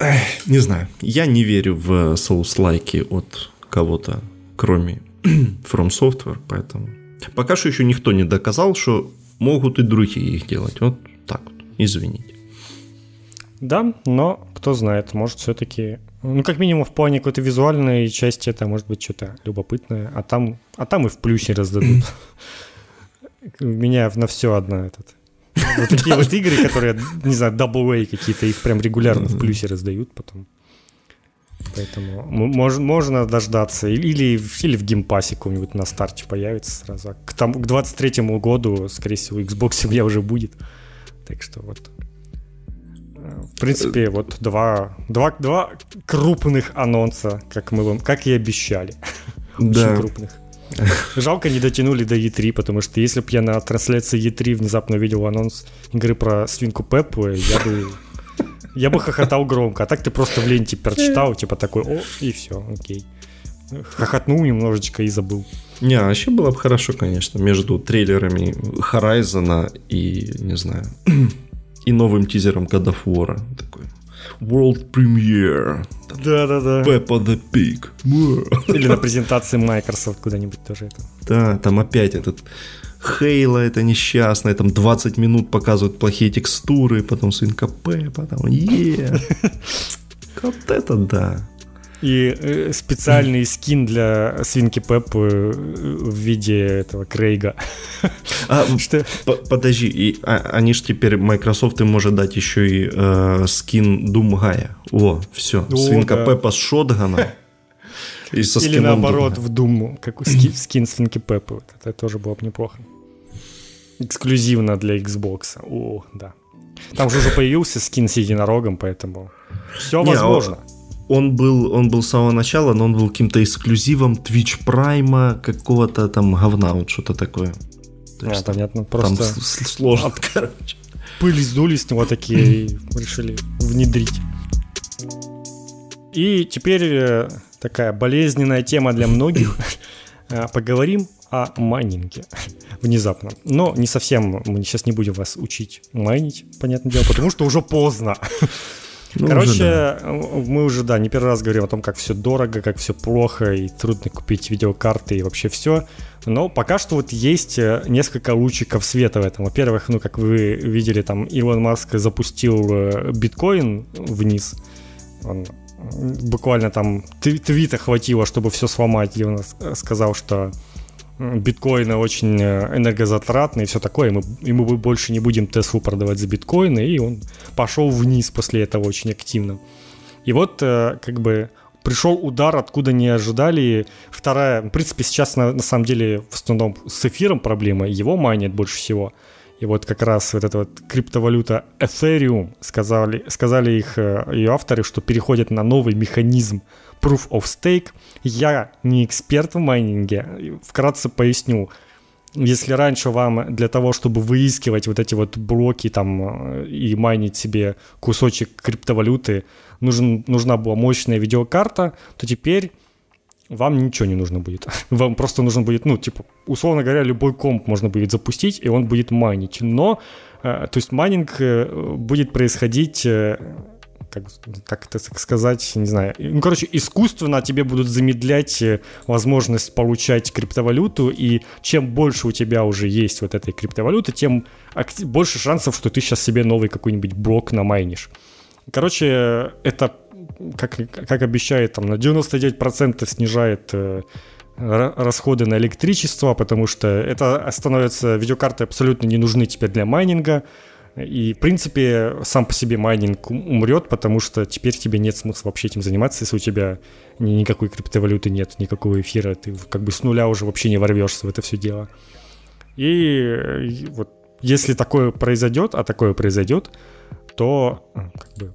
не знаю. Я не верю в соус-лайки от кого-то, кроме From Software, поэтому... Пока что еще никто не доказал, что могут и другие их делать. Вот так вот. Извините. Да, но кто знает, может все-таки... Ну, как минимум, в плане какой-то визуальной части это может быть что-то любопытное, а там, а там и в плюсе раздадут. У меня на все одно этот вот такие вот игры, которые, не знаю, Double A какие-то, их прям регулярно в плюсе раздают потом. Поэтому можно, можно дождаться. Или, или в геймпассе каком-нибудь на старте появится сразу. К, там, к 23 году, скорее всего, Xbox у меня уже будет. Так что вот. В принципе, вот два, два, два крупных анонса, как мы вам, как и обещали. Да. Очень крупных. Жалко, не дотянули до E3, потому что если бы я на трансляции E3 внезапно увидел анонс игры про свинку Пеппу, я бы я бы хохотал громко. А так ты просто в ленте прочитал, типа такой, о, и все, окей. Хохотнул немножечко и забыл. Не, а вообще было бы хорошо, конечно, между трейлерами Horizon и, не знаю, и новым тизером God of War. Такой World Premiere. Да-да-да. Peppa the Pig. Или на презентации Microsoft куда-нибудь тоже это. Да, там опять этот Хейла это несчастное, там 20 минут показывают плохие текстуры, потом свинка Пеппа, там, е Вот это да. И э, специальный скин для свинки Пеппы э, в виде этого Крейга. А, Что? Подожди, и, а, они же теперь Microsoft им может дать еще и э, скин Думгая. О, все. О, свинка да. Пеппа с шотганом. И со Или наоборот Думгая. в Думу, как скин, скин свинки Пеппы. Вот это тоже было бы неплохо. Эксклюзивно для Xbox. О, да. Там же уже появился скин с единорогом, поэтому все возможно. Не, он был, он был с самого начала, но он был каким-то эксклюзивом Twitch Prime какого-то там говна, вот что-то такое. То а, понятно, просто... Там сложно, от... короче. Пыль сдули с него такие и решили внедрить. И теперь э, такая болезненная тема для многих. Э, поговорим о майнинге внезапно. Но не совсем, мы сейчас не будем вас учить майнить, понятное дело, потому что уже поздно. Ну, Короче, уже, да. мы уже, да, не первый раз говорим о том, как все дорого, как все плохо, и трудно купить видеокарты и вообще все. Но пока что вот есть э, несколько лучиков света в этом. Во-первых, ну, как вы видели, там Илон Маск запустил э, биткоин вниз. Он буквально там твита хватило, чтобы все сломать, и он сказал, что биткоины очень э, энергозатратные и все такое, и мы, и мы больше не будем Теслу продавать за биткоины, и он пошел вниз после этого очень активно. И вот э, как бы пришел удар, откуда не ожидали. Вторая, в принципе, сейчас на, на самом деле в основном с эфиром проблема, его майнят больше всего. И вот как раз вот эта вот криптовалюта Ethereum, сказали, сказали их э, ее авторы, что переходят на новый механизм Proof of Stake. Я не эксперт в майнинге, вкратце поясню. Если раньше вам для того, чтобы выискивать вот эти вот блоки там э, и майнить себе кусочек криптовалюты, нужен, нужна была мощная видеокарта, то теперь вам ничего не нужно будет. Вам просто нужно будет, ну, типа, условно говоря, любой комп можно будет запустить, и он будет майнить. Но, э, то есть майнинг э, будет происходить э, как, как это сказать, не знаю. Ну, короче, искусственно тебе будут замедлять возможность получать криптовалюту, и чем больше у тебя уже есть вот этой криптовалюты, тем больше шансов, что ты сейчас себе новый какой-нибудь блок намайнишь. Короче, это, как, как обещает, там, на 99% снижает э, расходы на электричество, потому что это становится, видеокарты абсолютно не нужны теперь для майнинга, и, в принципе, сам по себе майнинг умрет, потому что теперь тебе нет смысла вообще этим заниматься, если у тебя ни, никакой криптовалюты нет, никакого эфира, ты как бы с нуля уже вообще не ворвешься в это все дело. И вот если такое произойдет, а такое произойдет, то как бы,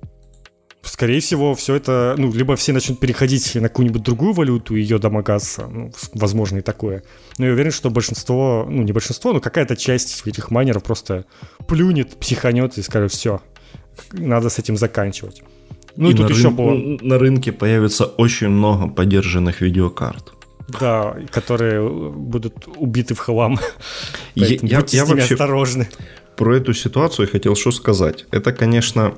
скорее всего, все это, ну, либо все начнут переходить на какую-нибудь другую валюту, ее домогаться, ну, возможно и такое. Но я уверен, что большинство, ну, не большинство, но какая-то часть этих майнеров просто плюнет, психанет и скажет, все, надо с этим заканчивать. Ну и, и тут на еще рын... было... На рынке появится очень много поддержанных видеокарт. Да, которые будут убиты в хлам. Я, я, я вообще... осторожны про эту ситуацию хотел что сказать. Это, конечно,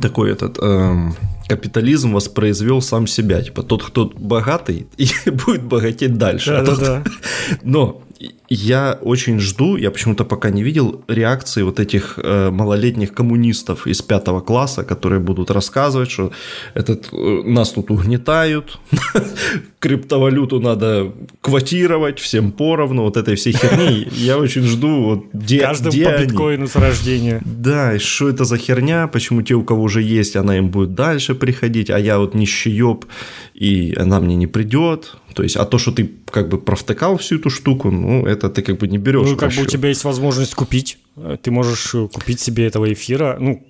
такой этот эм, капитализм воспроизвел сам себя. Типа тот, кто богатый, и будет богатеть дальше. Да, а да, тот... да. Но я очень жду, я почему-то пока не видел реакции вот этих э, малолетних коммунистов из пятого класса, которые будут рассказывать, что этот, э, нас тут угнетают, криптовалюту надо квотировать всем поровну, вот этой всей херни. Я очень жду, вот, где, Каждому где по они? биткоину с рождения. Да, и что это за херня, почему те, у кого уже есть, она им будет дальше приходить, а я вот нищеёб, и она мне не придет. То есть, а то, что ты как бы провтыкал всю эту штуку, ну, это ты как бы не берешь. Ну, как бы у тебя есть возможность купить. Ты можешь купить себе этого эфира, ну,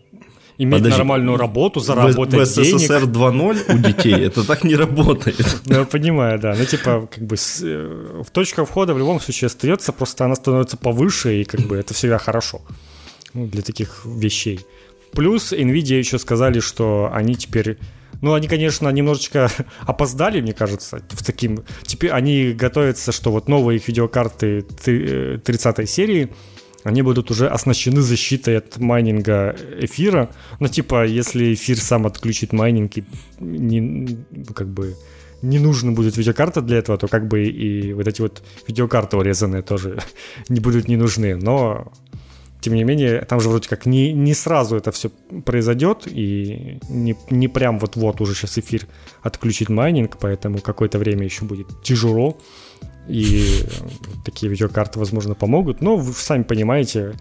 иметь Подожди, нормальную работу, заработать в, в СССР 2.0 у детей это так не работает. Ну, я понимаю, да. Ну, типа, как бы э, точка входа в любом случае остается, просто она становится повыше, и как бы это всегда хорошо ну, для таких вещей. Плюс NVIDIA еще сказали, что они теперь ну, они, конечно, немножечко опоздали, мне кажется, в таким... Теперь они готовятся, что вот новые их видеокарты 30 э, серии, они будут уже оснащены защитой от майнинга эфира. Ну, типа, если эфир сам отключит майнинг, и не, как бы не нужна будет видеокарта для этого, то как бы и вот эти вот видеокарты урезанные тоже не будут не нужны. Но тем не менее, там же вроде как не, не сразу это все произойдет, и не, не прям вот-вот уже сейчас эфир отключит майнинг, поэтому какое-то время еще будет тяжело, и такие видеокарты, возможно, помогут. Но вы сами понимаете,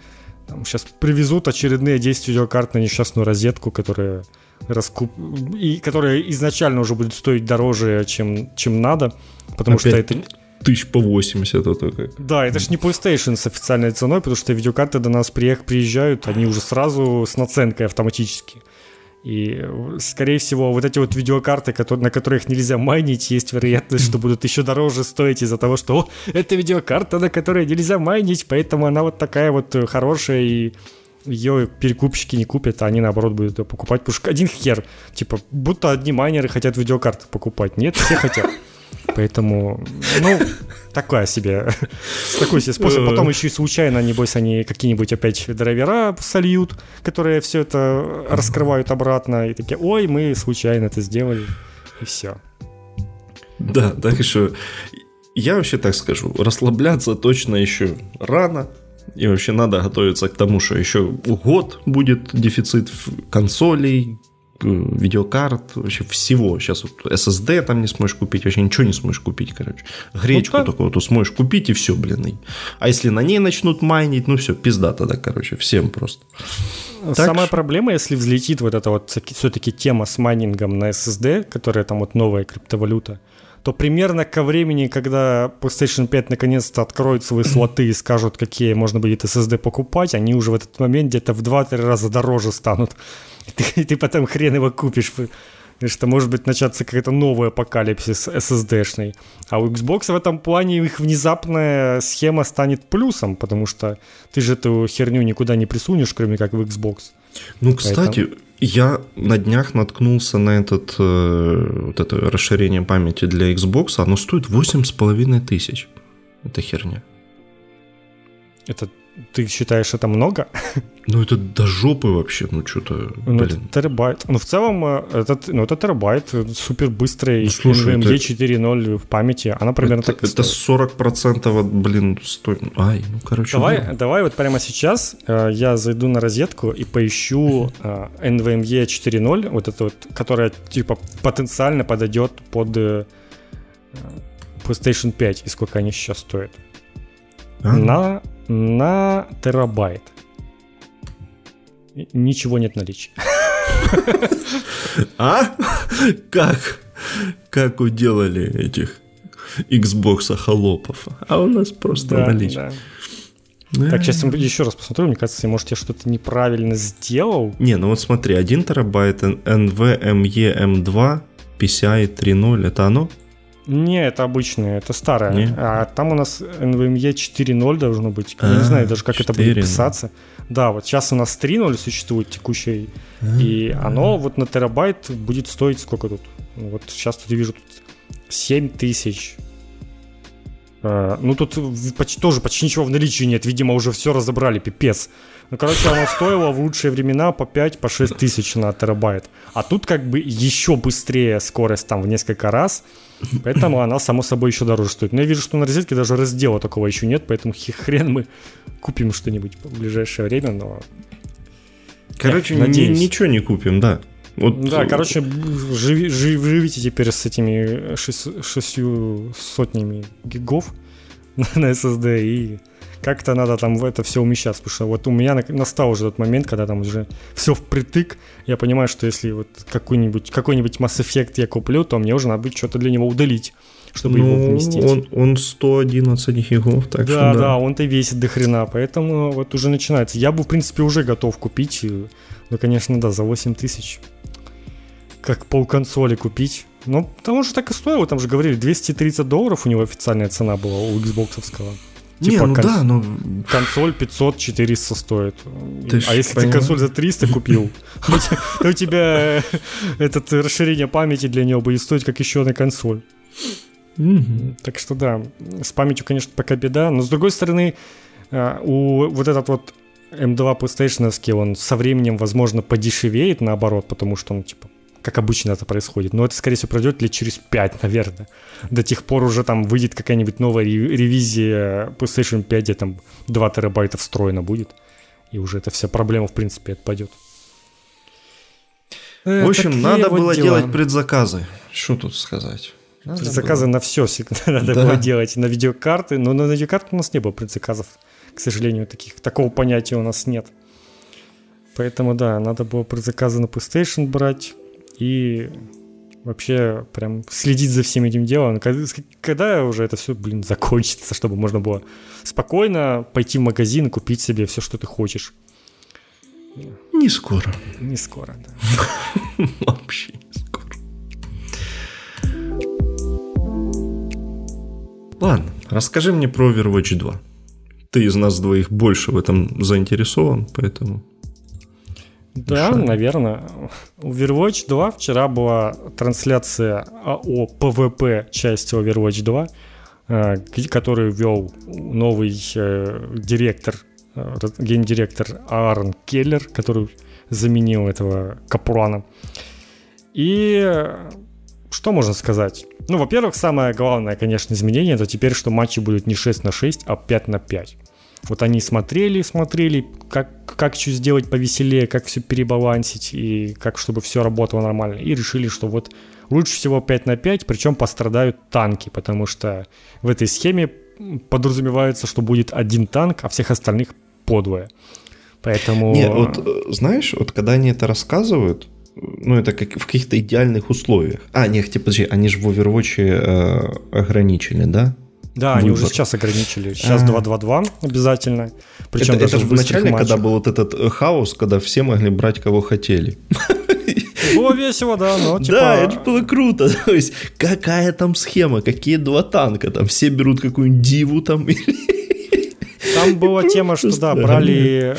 там сейчас привезут очередные 10 видеокарт на несчастную розетку, которая раскуп... и которая изначально уже будет стоить дороже, чем, чем надо, потому Опять... что это тысяч по 80 это как. Да, это же не PlayStation с официальной ценой, потому что видеокарты до нас приезжают, они уже сразу с наценкой автоматически. И, скорее всего, вот эти вот видеокарты, на которых нельзя майнить, есть вероятность, что будут еще дороже стоить из-за того, что О, это видеокарта, на которой нельзя майнить, поэтому она вот такая вот хорошая, и ее перекупщики не купят, а они, наоборот, будут ее покупать, потому что один хер, типа, будто одни майнеры хотят видеокарты покупать. Нет, все хотят. Поэтому, ну, такая себе, такой себе способ. Потом еще и случайно, небось, они какие-нибудь опять драйвера сольют, которые все это раскрывают обратно, и такие, ой, мы случайно это сделали, и все. Да, так что я вообще так скажу, расслабляться точно еще рано, и вообще надо готовиться к тому, что еще год будет дефицит консолей, э, видеокарт, вообще всего. Сейчас вот SSD там не сможешь купить, вообще ничего не сможешь купить, короче. Гречку ну, такого то сможешь купить и все, блин. А если на ней начнут майнить, ну все, пизда тогда, короче, всем просто. Самая так проблема, если взлетит вот эта вот все-таки тема с майнингом на SSD, которая там вот новая криптовалюта, то примерно ко времени, когда PlayStation 5 наконец-то откроют свои слоты и скажут, какие можно будет SSD покупать, они уже в этот момент где-то в 2-3 раза дороже станут. И ты, и ты потом хрен его купишь. Потому что может быть начаться какой-то новый апокалипсис SSD-шный. А у Xbox в этом плане их внезапная схема станет плюсом, потому что ты же эту херню никуда не присунешь, кроме как в Xbox. Ну, кстати, Поэтому... Я на днях наткнулся на этот, э, вот это расширение памяти для Xbox, оно стоит 8,5 тысяч. Это херня. Это ты считаешь это много? Ну, это до жопы вообще, ну, что-то, ну. Это терабайт. Ну, в целом, э, этот, ну, это терабайт, э, супер быстрый, ну, слушай, NVMe это... 4.0 в памяти, она примерно это, так Это стоит. 40% от, блин, стоит... Ай, ну, короче... Давай, да. давай вот прямо сейчас э, я зайду на розетку и поищу э, NVMe 4.0, вот это вот, которая, типа, потенциально подойдет под э, PlayStation 5, и сколько они сейчас стоят. А? На на терабайт. Ничего нет наличия. А? Как? Как уделали этих Xbox холопов? А у нас просто да, наличие. Да. Так, сейчас еще раз посмотрю, мне кажется, может, я что-то неправильно сделал. Не, ну вот смотри, 1 терабайт NVMe M2 PCI 3.0, это оно? Не, это обычное, это старое. Не? А там у нас NVMe 4.0 должно быть. Я а, не знаю даже, как 4, это будет писаться. Да, вот сейчас у нас 3.0 существует текущий. А, и оно вот на терабайт будет стоить сколько тут? Вот сейчас тут я вижу тут 7 тысяч. А, ну тут почти, тоже почти ничего в наличии нет. Видимо, уже все разобрали, пипец. Ну, короче, оно стоило в лучшие времена по 5, по 6 тысяч на терабайт. А тут как бы еще быстрее скорость там в несколько раз. Поэтому она, само собой, еще дороже стоит. Но я вижу, что на розетке даже раздела такого еще нет, поэтому хрен мы купим что-нибудь в ближайшее время, но... Короче, надеюсь. ничего не купим, да. Вот... Да, короче, живи, живите теперь с этими шесть, шестью сотнями гигов на SSD и как-то надо там в это все умещаться, потому что вот у меня настал уже тот момент, когда там уже все впритык, я понимаю, что если вот какой-нибудь, какой-нибудь Mass Effect я куплю, то мне уже надо будет что-то для него удалить, чтобы ну, его вместить. Он, он 111 гигов, так да, что да. Да, он-то весит до хрена, поэтому вот уже начинается. Я бы, в принципе, уже готов купить, ну, конечно, да, за 8 тысяч как полконсоли купить. Ну, потому что так и стоило, там же говорили, 230 долларов у него официальная цена была у Xbox. Типа не, ну конс... да, но... Консоль 500-400 стоит. Ты а если понимаешь? ты консоль за 300 купил, у тебя это расширение памяти для нее будет стоить как еще одна консоль. Так что да, с памятью, конечно, пока беда. Но с другой стороны, а, у вот этот вот M2 PlayStation, он со временем, возможно, подешевеет наоборот, потому что он, типа, как обычно это происходит. Но это, скорее всего, пройдет лет через 5, наверное. До тех пор уже там выйдет какая-нибудь новая ревизия PlayStation 5, где там 2 терабайта встроено будет. И уже эта вся проблема, в принципе, отпадет. Э, в общем, надо вот было дела. делать предзаказы. Что тут сказать? Надо предзаказы было. на все всегда надо да. было делать. На видеокарты. Но на видеокарты у нас не было предзаказов. К сожалению, таких, такого понятия у нас нет. Поэтому, да, надо было предзаказы на PlayStation брать и вообще прям следить за всем этим делом. Когда, уже это все, блин, закончится, чтобы можно было спокойно пойти в магазин и купить себе все, что ты хочешь. Не скоро. Не скоро, да. Вообще не скоро. Ладно, расскажи мне про Overwatch 2. Ты из нас двоих больше в этом заинтересован, поэтому да, Шо? наверное. Overwatch 2 вчера была трансляция о PvP части Overwatch 2, э, который вел новый э, директор, э, гейм-директор Аарон Келлер, который заменил этого Капурана. И что можно сказать? Ну, во-первых, самое главное, конечно, изменение, это теперь, что матчи будут не 6 на 6, а 5 на 5. Вот они смотрели, смотрели, как, как что сделать повеселее, как все перебалансить и как чтобы все работало нормально. И решили, что вот лучше всего 5 на 5, причем пострадают танки, потому что в этой схеме подразумевается, что будет один танк, а всех остальных подвое. Поэтому... Не, вот э, знаешь, вот когда они это рассказывают, ну, это как в каких-то идеальных условиях. А, нет, типа, подожди, они же в Overwatch э, ограничили, да? Да, Выбор. они уже сейчас ограничили. Сейчас 2-2-2 обязательно. Причем это, даже это же вначале, когда был вот этот э, хаос, когда все могли брать кого хотели. Было весело, да, но типа... Да, это было круто. То есть, какая там схема, какие два танка, там все берут какую-нибудь диву там Там была тема, что да, брали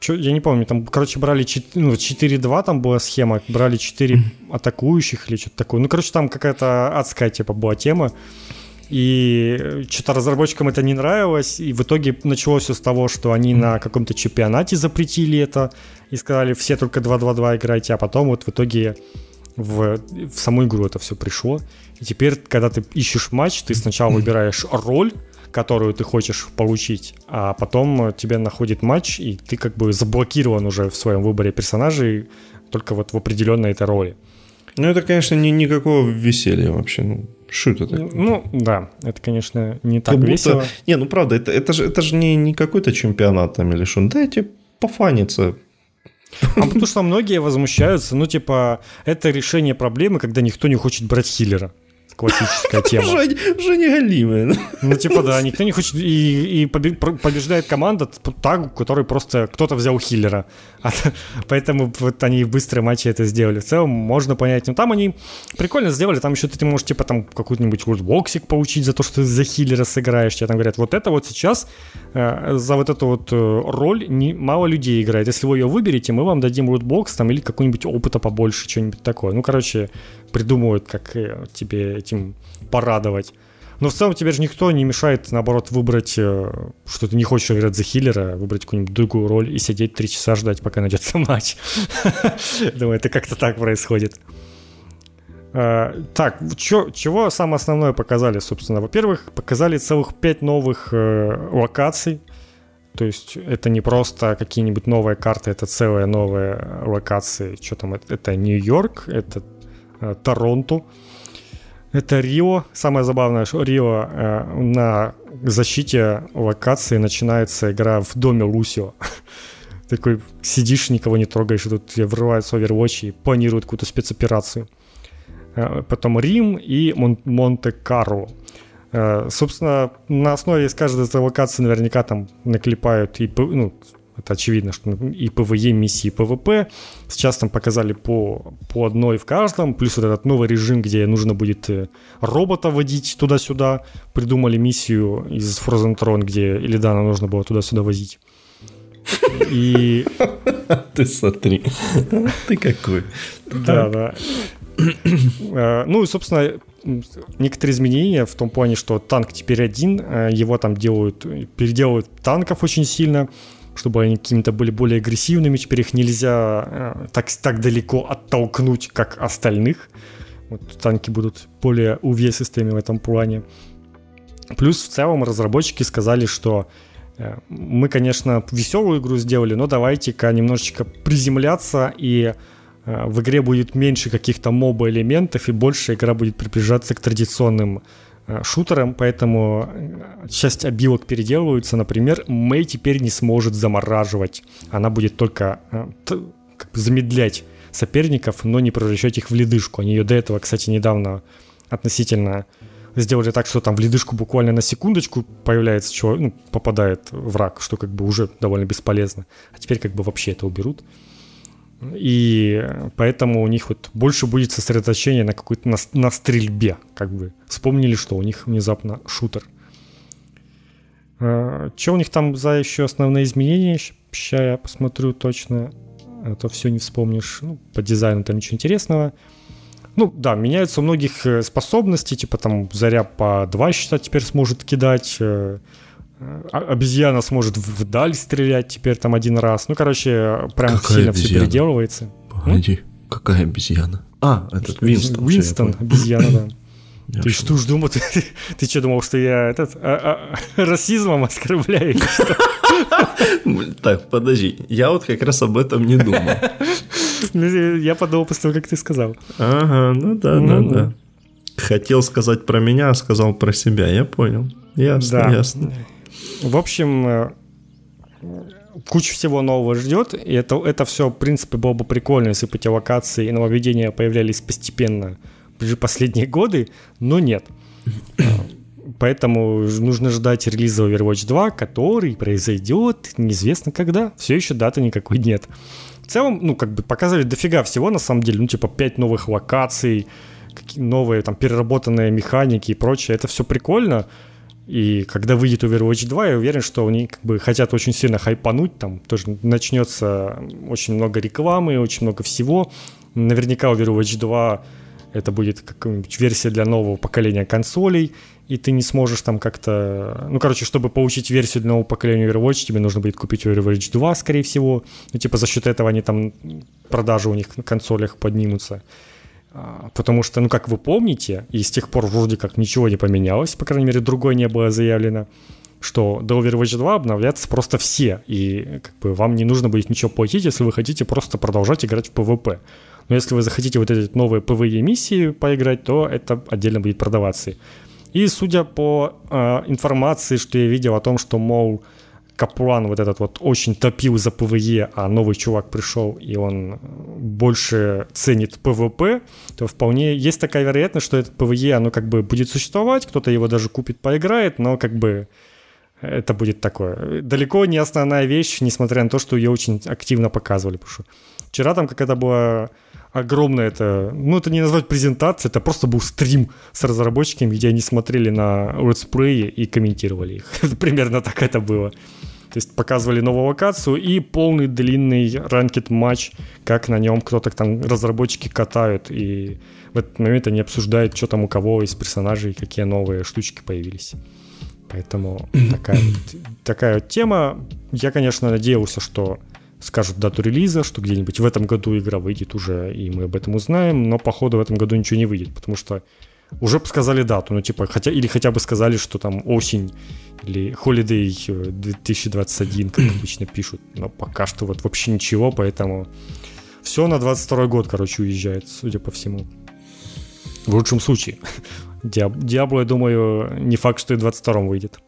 Чё, я не помню, там, короче, брали 4, ну, 4-2, там была схема, брали 4 атакующих или что-то такое. Ну, короче, там какая-то адская, типа, была тема. И что-то разработчикам это не нравилось, и в итоге началось все с того, что они на каком-то чемпионате запретили это и сказали, все только 2-2-2 играйте, а потом вот в итоге в, в саму игру это все пришло. И теперь, когда ты ищешь матч, ты сначала выбираешь роль, которую ты хочешь получить, а потом тебе находит матч, и ты как бы заблокирован уже в своем выборе персонажей только вот в определенной этой роли. Ну, это, конечно, не никакого веселья вообще. Ну, что это такое? Ну, да, это, конечно, не так как весело. Будто... Не, ну правда, это, это же, это же не, не какой-то чемпионат там или что. Дайте пофаниться. А потому что многие возмущаются, ну, типа, это решение проблемы, когда никто не хочет брать хиллера классическая тема. Уже не галимая. Ну, типа, да, никто не хочет... И, и побеждает команда так, у которой просто кто-то взял хиллера. А, поэтому вот они в быстрые матчи это сделали. В целом можно понять. Но там они прикольно сделали. Там еще ты, ты можешь, типа, там какой-нибудь лутбоксик получить за то, что ты за хиллера сыграешь. Тебе там говорят, вот это вот сейчас э, за вот эту вот э, роль не, мало людей играет. Если вы ее выберете, мы вам дадим лутбокс там или какой-нибудь опыта побольше, что-нибудь такое. Ну, короче, придумывают, как э, тебе этим порадовать. Но в целом тебе же никто не мешает, наоборот, выбрать, э, что ты не хочешь играть за хиллера, выбрать какую-нибудь другую роль и сидеть три часа ждать, пока найдется матч. Думаю, это как-то так происходит. А, так, чего самое основное показали, собственно? Во-первых, показали целых пять новых э, локаций. То есть это не просто какие-нибудь новые карты, это целые новые локации. Что там? Это Нью-Йорк, это э, Торонто, это Рио. Самое забавное, что Рио э, на защите локации начинается игра в доме Лусио. Такой сидишь, никого не трогаешь, тут тебе врывается Overwatch и планируют какую-то спецоперацию. Э, потом Рим и Мон- Монте-Карло. Э, собственно, на основе из каждой этой локации наверняка там наклепают и ну, это очевидно, что и PvE миссии, и PvP. Сейчас там показали по, по одной в каждом, плюс вот этот новый режим, где нужно будет э, робота водить туда-сюда. Придумали миссию из Frozen Throne, где Илидана нужно было туда-сюда возить. И... Ты смотри, ты какой. Да, да. Э, ну и, собственно, некоторые изменения в том плане, что танк теперь один, э, его там делают, переделывают танков очень сильно, чтобы они какими-то были более агрессивными. Теперь их нельзя э, так, так далеко оттолкнуть, как остальных. Вот танки будут более увесистыми в этом плане. Плюс в целом разработчики сказали, что э, мы, конечно, веселую игру сделали, но давайте-ка немножечко приземляться и э, в игре будет меньше каких-то моба элементов и больше игра будет приближаться к традиционным шутером, поэтому э, часть обилок переделываются. Например, Мэй теперь не сможет замораживать. Она будет только э, как бы замедлять соперников, но не превращать их в ледышку. Они ее до этого, кстати, недавно относительно сделали так, что там в ледышку буквально на секундочку появляется человек, ну, попадает враг, что как бы уже довольно бесполезно. А теперь как бы вообще это уберут. И поэтому у них вот больше будет сосредоточение на какой-то на, на стрельбе, как бы. Вспомнили, что у них внезапно шутер. А, что у них там за еще основные изменения? Сейчас я посмотрю точно. А то все не вспомнишь. Ну, по дизайну там ничего интересного. Ну, да, меняются у многих э, способности, типа там Заря по два счета теперь сможет кидать, э, обезьяна сможет вдаль стрелять теперь там один раз. Ну, короче, прям какая сильно обезьяна? все переделывается. Погоди, М? какая обезьяна? А, этот Винстон. Винстон, обезьяна, да. Ты общем... что ж думал, ты, ты что думал, что я этот а, а, расизмом оскорбляю? Так, подожди, я вот как раз об этом не думал. Я подумал после того, как ты сказал. Ага, ну да, да, да. Хотел сказать про меня, а сказал про себя, я понял. Ясно, ясно. В общем, э, куча всего нового ждет, и это, это все, в принципе, было бы прикольно, если бы эти локации и нововведения появлялись постепенно в последние годы, но нет. Поэтому нужно ждать релиза Overwatch 2, который произойдет неизвестно когда. Все еще даты никакой нет. В целом, ну, как бы показали дофига всего, на самом деле. Ну, типа, 5 новых локаций, новые там переработанные механики и прочее. Это все прикольно. И когда выйдет Overwatch 2, я уверен, что они как бы хотят очень сильно хайпануть, там тоже начнется очень много рекламы, очень много всего. Наверняка Overwatch 2 это будет какая-нибудь версия для нового поколения консолей, и ты не сможешь там как-то... Ну, короче, чтобы получить версию для нового поколения Overwatch, тебе нужно будет купить Overwatch 2, скорее всего. Ну, типа за счет этого они там, продажи у них на консолях поднимутся. А, потому что, ну, как вы помните, и с тех пор вроде как ничего не поменялось, по крайней мере, другое не было заявлено, что до Overwatch 2 обновляться просто все, и как бы вам не нужно будет ничего платить, если вы хотите просто продолжать играть в PvP. Но если вы захотите вот эти новые PvE миссии поиграть, то это отдельно будет продаваться. И судя по э, информации, что я видел о том, что, мол, Каплан вот этот вот очень топил за PvE, а новый чувак пришел, и он больше ценит PvP, то вполне есть такая вероятность, что это PvE, оно как бы будет существовать, кто-то его даже купит, поиграет, но как бы это будет такое. Далеко не основная вещь, несмотря на то, что ее очень активно показывали. Потому что вчера там какая-то была огромная это, ну это не назвать презентация, это просто был стрим с разработчиками, где они смотрели на летсплеи и комментировали их. Примерно так это было. То есть показывали новую локацию и полный длинный ранкет матч, как на нем кто-то там разработчики катают, и в этот момент они обсуждают, что там у кого из персонажей, какие новые штучки появились. Поэтому такая, такая вот тема. Я, конечно, надеялся, что скажут дату релиза, что где-нибудь в этом году игра выйдет уже, и мы об этом узнаем, но походу в этом году ничего не выйдет, потому что уже бы сказали дату, ну типа, хотя, или хотя бы сказали, что там осень или Holiday 2021, как обычно пишут, но пока что вот вообще ничего, поэтому все на 22 год, короче, уезжает, судя по всему. В лучшем случае. Diablo, я думаю, не факт, что и в 22 выйдет.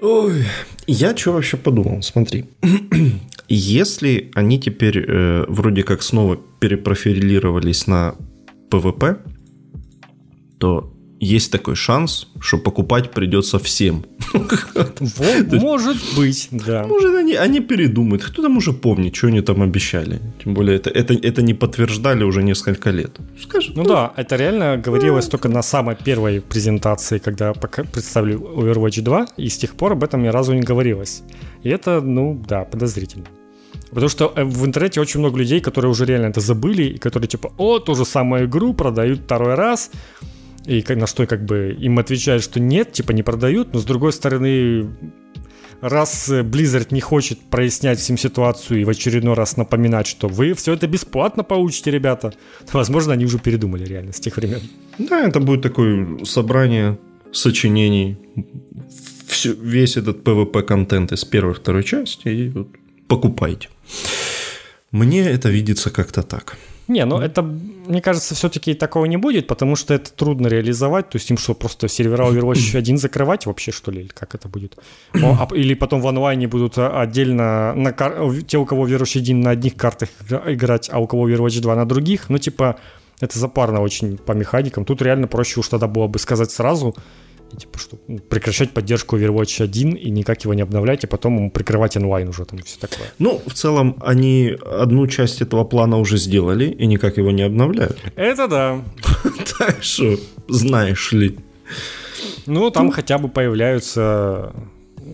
Ой, я что вообще подумал, смотри. Если они теперь э, вроде как снова перепрофилировались на PvP, то есть такой шанс, что покупать придется всем. Может быть, да. Может, они, они передумают. Кто там уже помнит, что они там обещали. Тем более, это, это, это не подтверждали уже несколько лет. Скажет, ну, ну да, это реально говорилось только на самой первой презентации, когда представили Overwatch 2, и с тех пор об этом ни разу не говорилось. И это, ну да, подозрительно. Потому что э, в интернете очень много людей, которые уже реально это забыли, и которые типа, о, ту же самую игру продают второй раз, и на что как бы им отвечают, что нет, типа не продают, но с другой стороны, раз Blizzard не хочет прояснять всем ситуацию и в очередной раз напоминать, что вы все это бесплатно получите, ребята, то, возможно, они уже передумали реально с тех времен. Да, это будет такое собрание сочинений, все, весь этот PvP-контент из первой второй части, и вот покупайте. Мне это видится как-то так. Не, ну это, мне кажется, все-таки такого не будет, потому что это трудно реализовать. То есть им что, просто сервера Overwatch 1 закрывать вообще, что ли, или как это будет? А, или потом в онлайне будут отдельно на кар... те, у кого Overwatch 1 на одних картах играть, а у кого Overwatch 2 на других. Ну, типа, это запарно очень по механикам. Тут реально проще уж тогда было бы сказать сразу, и, типа, что ну, прекращать поддержку Overwatch 1 и никак его не обновлять, и потом ему прикрывать онлайн уже там все такое. Ну, в целом, они одну часть этого плана уже сделали и никак его не обновляют. Это да. Так что, знаешь ли. Ну, там хотя бы появляются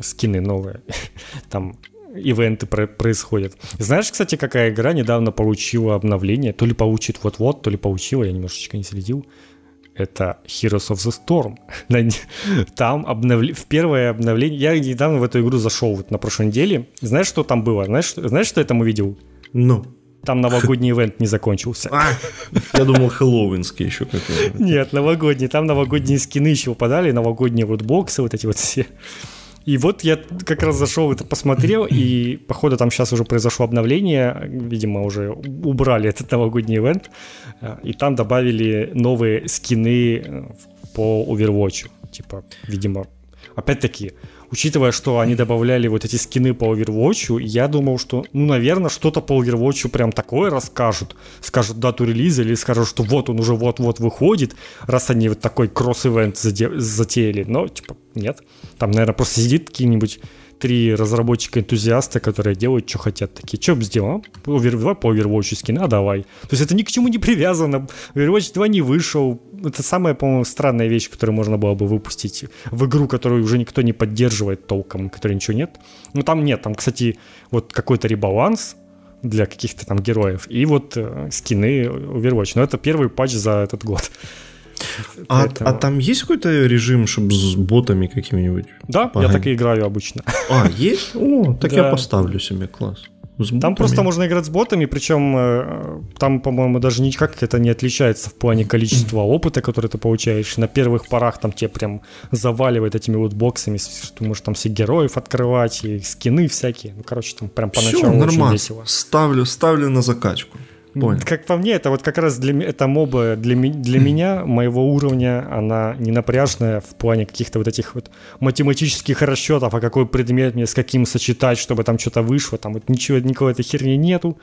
скины новые. Там ивенты происходят. Знаешь, кстати, какая игра недавно получила обновление? То ли получит вот-вот, то ли получила, я немножечко не следил это Heroes of the Storm. Там обновли... в первое обновление... Я недавно в эту игру зашел вот на прошлой неделе. Знаешь, что там было? Знаешь, знаешь что я там увидел? Ну? там новогодний ивент не закончился. А, я думал, хэллоуинский еще какой-то. Нет, новогодний. Там новогодние скины еще выпадали, новогодние вот боксы, вот эти вот все. И вот я как раз зашел это посмотрел, и походу там сейчас уже произошло обновление, видимо, уже убрали этот новогодний ивент, и там добавили новые скины э, по Overwatch. Типа, видимо, опять-таки, учитывая, что они добавляли вот эти скины по Overwatch, я думал, что, ну, наверное, что-то по Overwatch прям такое расскажут. Скажут дату релиза или скажут, что вот он уже вот-вот выходит, раз они вот такой кросс-ивент затеяли. Но, типа, нет. Там, наверное, просто сидит какие-нибудь три разработчика-энтузиаста, которые делают, что хотят. Такие, что сделал? Давай по Overwatch скин, а давай. То есть это ни к чему не привязано. Overwatch 2 не вышел. Это самая, по-моему, странная вещь, которую можно было бы выпустить в игру, которую уже никто не поддерживает толком, которой ничего нет. Ну там нет, там, кстати, вот какой-то ребаланс, для каких-то там героев. И вот э, скины Overwatch. Но это первый патч за этот год. А, а там есть какой-то режим, чтобы с ботами какими-нибудь? Да, погонять? я так и играю обычно. А, есть? О, так да. я поставлю себе класс. Там просто можно играть с ботами, причем э, там, по-моему, даже никак это не отличается в плане количества опыта, который ты получаешь. На первых порах там тебе прям заваливает этими вот боксами, что ты можешь там все героев открывать и скины всякие. Ну, короче, там прям поначалу Всё, нормально. очень весело. Ставлю, ставлю на закачку. Понял. Как по мне, это вот как раз для это моба для, для меня, моего уровня, она не напряжная в плане каких-то вот этих вот математических расчетов, а какой предмет мне с каким сочетать, чтобы там что-то вышло, там вот ничего, никакой этой херни нету.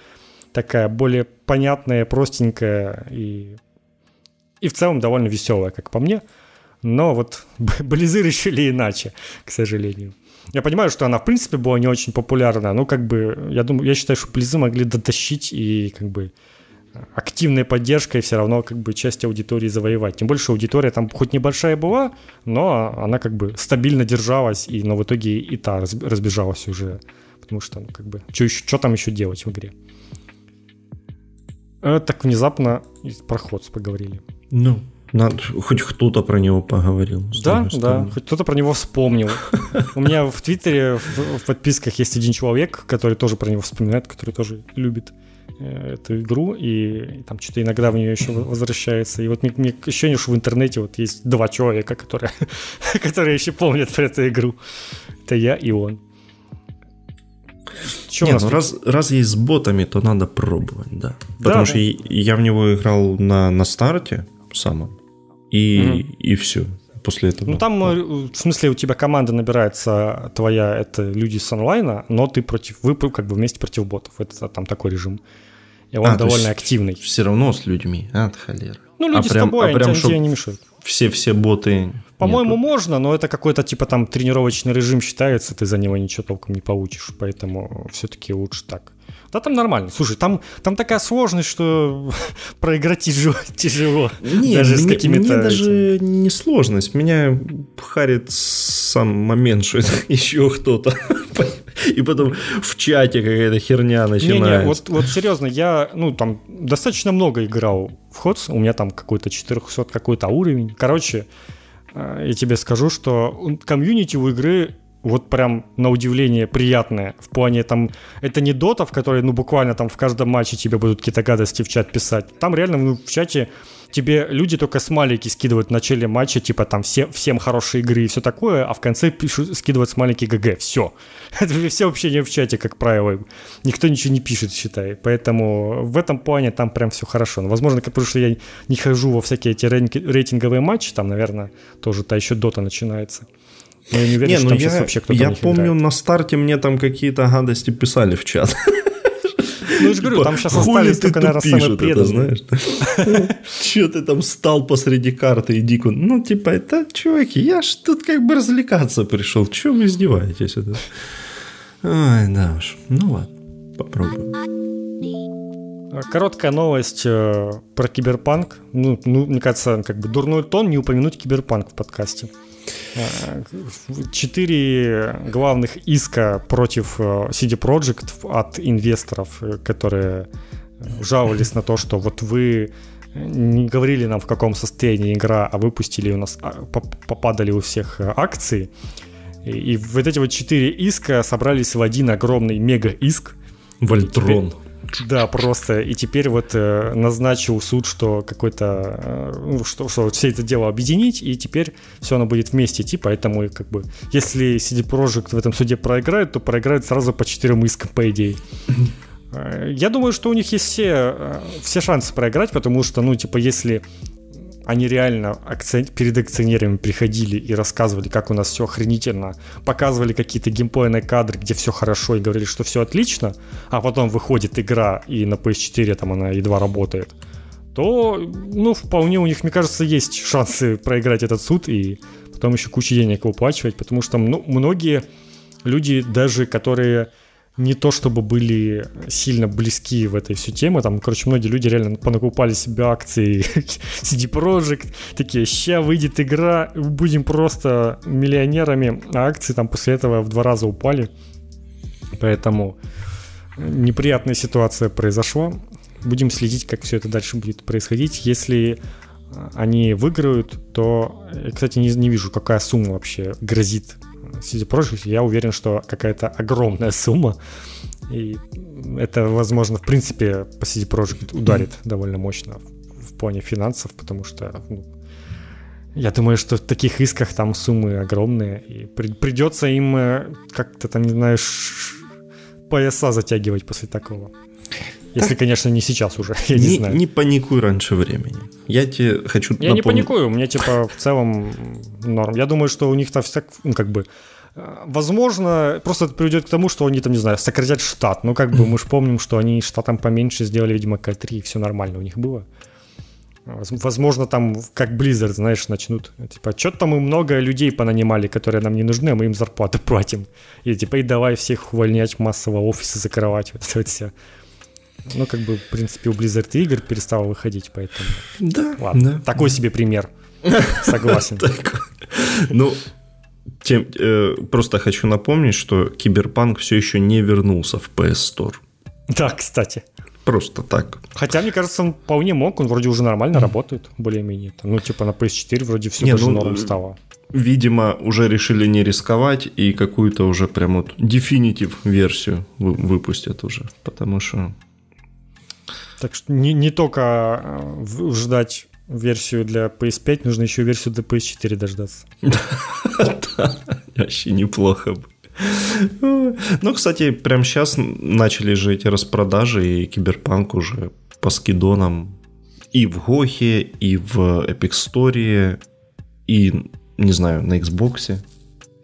Такая более понятная, простенькая и, и в целом довольно веселая, как по мне. Но вот Близы решили иначе, к сожалению. Я понимаю, что она, в принципе, была не очень популярна, но как бы, я думаю, я считаю, что Близы могли дотащить и как бы активной поддержкой все равно как бы часть аудитории завоевать. Тем больше аудитория там хоть небольшая была, но она как бы стабильно держалась, и, но в итоге и та разбежалась уже. Потому что, ну, как бы, что там еще делать в игре? Э, так внезапно про Ходс поговорили. Ну, надо, хоть кто-то про него поговорил. Да, да, хоть кто-то про него вспомнил. У меня в Твиттере в подписках есть один человек, который тоже про него вспоминает, который тоже любит э, эту игру, и там что-то иногда в нее еще возвращается. И вот мне, мне ощущение, что в интернете вот есть два человека, которые, которые еще помнят про эту игру. Это я и он. Не, ну раз, раз есть с ботами, то надо пробовать, да. Потому да, что да. я в него играл на, на старте самом и, угу. и все. После этого. Ну там, э, в смысле, у тебя команда набирается твоя, это люди с онлайна, но ты против, вы как бы вместе против ботов. Это там такой режим. И он а, довольно активный. Все равно с людьми, а, холера. Ну, люди а с прям, тобой, а прям, они тебе не мешают. Все, все боты. По-моему, можно, но это какой-то типа там тренировочный режим считается, ты за него ничего толком не получишь, поэтому все-таки лучше так. Да там нормально. Слушай, там, там такая сложность, что проиграть тяжело. тяжело Нет, даже мне, с какими-то... Мне даже не сложность. Меня харит сам момент, что это еще кто-то. И потом в чате какая-то херня начинается. Не, не, вот, вот серьезно, я, ну, там достаточно много играл в Ходс. У меня там какой-то 400 какой-то уровень. Короче, э, я тебе скажу, что комьюнити у игры вот прям на удивление приятное. В плане там, это не дота, в которой, ну, буквально там в каждом матче тебе будут какие-то гадости в чат писать. Там реально ну, в чате тебе люди только смайлики скидывают в начале матча, типа там все, всем хорошие игры и все такое, а в конце пишут, скидывают смайлики ГГ. Все. Это все общение в чате, как правило. Никто ничего не пишет, считай. Поэтому в этом плане там прям все хорошо. Но, возможно, потому что я не хожу во всякие эти рейтинговые матчи, там, наверное, тоже-то еще дота начинается. Но я не уверен, не, что ну там я, сейчас вообще кто-то Я помню, играет. на старте мне там какие-то гадости писали в чат. Ну, я же говорю, там сейчас остались только, наверное, самые преданные. знаешь? Че ты там стал посреди карты и дико... Ну, типа, это, чуваки, я ж тут как бы развлекаться пришел. Че вы издеваетесь? Это? Ой, да уж. Ну ладно, попробуем. Короткая новость э, про киберпанк. Ну, ну, мне кажется, как бы дурной тон не упомянуть киберпанк в подкасте. Четыре главных иска против э, CD Projekt от инвесторов, э, которые жаловались на то, что вот вы не говорили нам, в каком состоянии игра, а выпустили у нас, а, попадали у всех э, акции. И, и вот эти вот четыре иска собрались в один огромный мега-иск. Вольтрон. Да, просто. И теперь вот э, назначил суд, что какой-то, э, ну, что, что все это дело объединить, и теперь все оно будет вместе идти, поэтому как бы, если CD Projekt в этом суде проиграют, то проиграют сразу по четырем искам, по идее. Э, я думаю, что у них есть все, все шансы проиграть, потому что, ну, типа, если они реально перед акционерами приходили и рассказывали, как у нас все охренительно, показывали какие-то геймплейные кадры, где все хорошо, и говорили, что все отлично, а потом выходит игра, и на PS4 там она едва работает, то, ну, вполне у них, мне кажется, есть шансы проиграть этот суд и потом еще кучу денег выплачивать, потому что ну, многие люди, даже которые не то чтобы были сильно близки в этой всю тему. Там, короче, многие люди реально понакупали себе акции CD Projekt, такие, ща выйдет игра, будем просто миллионерами, а акции там после этого в два раза упали. Поэтому неприятная ситуация произошла. Будем следить, как все это дальше будет происходить. Если они выиграют, то, кстати, не, не вижу, какая сумма вообще грозит CD Projekt, я уверен, что какая-то огромная сумма. И это, возможно, в принципе, по CD Projekt ударит mm-hmm. довольно мощно в, плане финансов, потому что ну, я думаю, что в таких исках там суммы огромные, и при, придется им э, как-то там, не знаю, пояса затягивать после такого. Если, конечно, не сейчас уже, я не, не знаю. Не паникуй раньше времени. Я тебе хочу Я напомнить... не паникую, мне типа в целом норм. Я думаю, что у них-то всяк, ну как бы, э, возможно, просто это приведет к тому, что они там, не знаю, сократят штат. Ну как бы мы же помним, что они штатом поменьше сделали, видимо, К3, и все нормально у них было. Возможно, там, как Blizzard, знаешь, начнут, типа, что-то там мы много людей понанимали, которые нам не нужны, а мы им зарплату платим. И типа, и давай всех увольнять массово, офисы закрывать, вот это вот все. Ну, как бы, в принципе, у Blizzard игр перестало выходить, поэтому... Да, Ладно, да. такой себе пример. Согласен. Ну, тем, э, просто хочу напомнить, что Киберпанк все еще не вернулся в PS Store. Да, кстати. Просто так. Хотя, мне кажется, он вполне мог, он вроде уже нормально работает, более-менее. Ну, типа на PS4 вроде все не, даже ну, норм стало. Видимо, уже решили не рисковать и какую-то уже прям вот definitive версию выпустят уже. Потому что так что не, не только э, ждать версию для PS5, нужно еще версию для PS4 дождаться. Да, вообще неплохо бы. Ну, кстати, прямо сейчас начали же эти распродажи, и Киберпанк уже по скидонам и в Гохе, и в Epic Store, и, не знаю, на Xbox.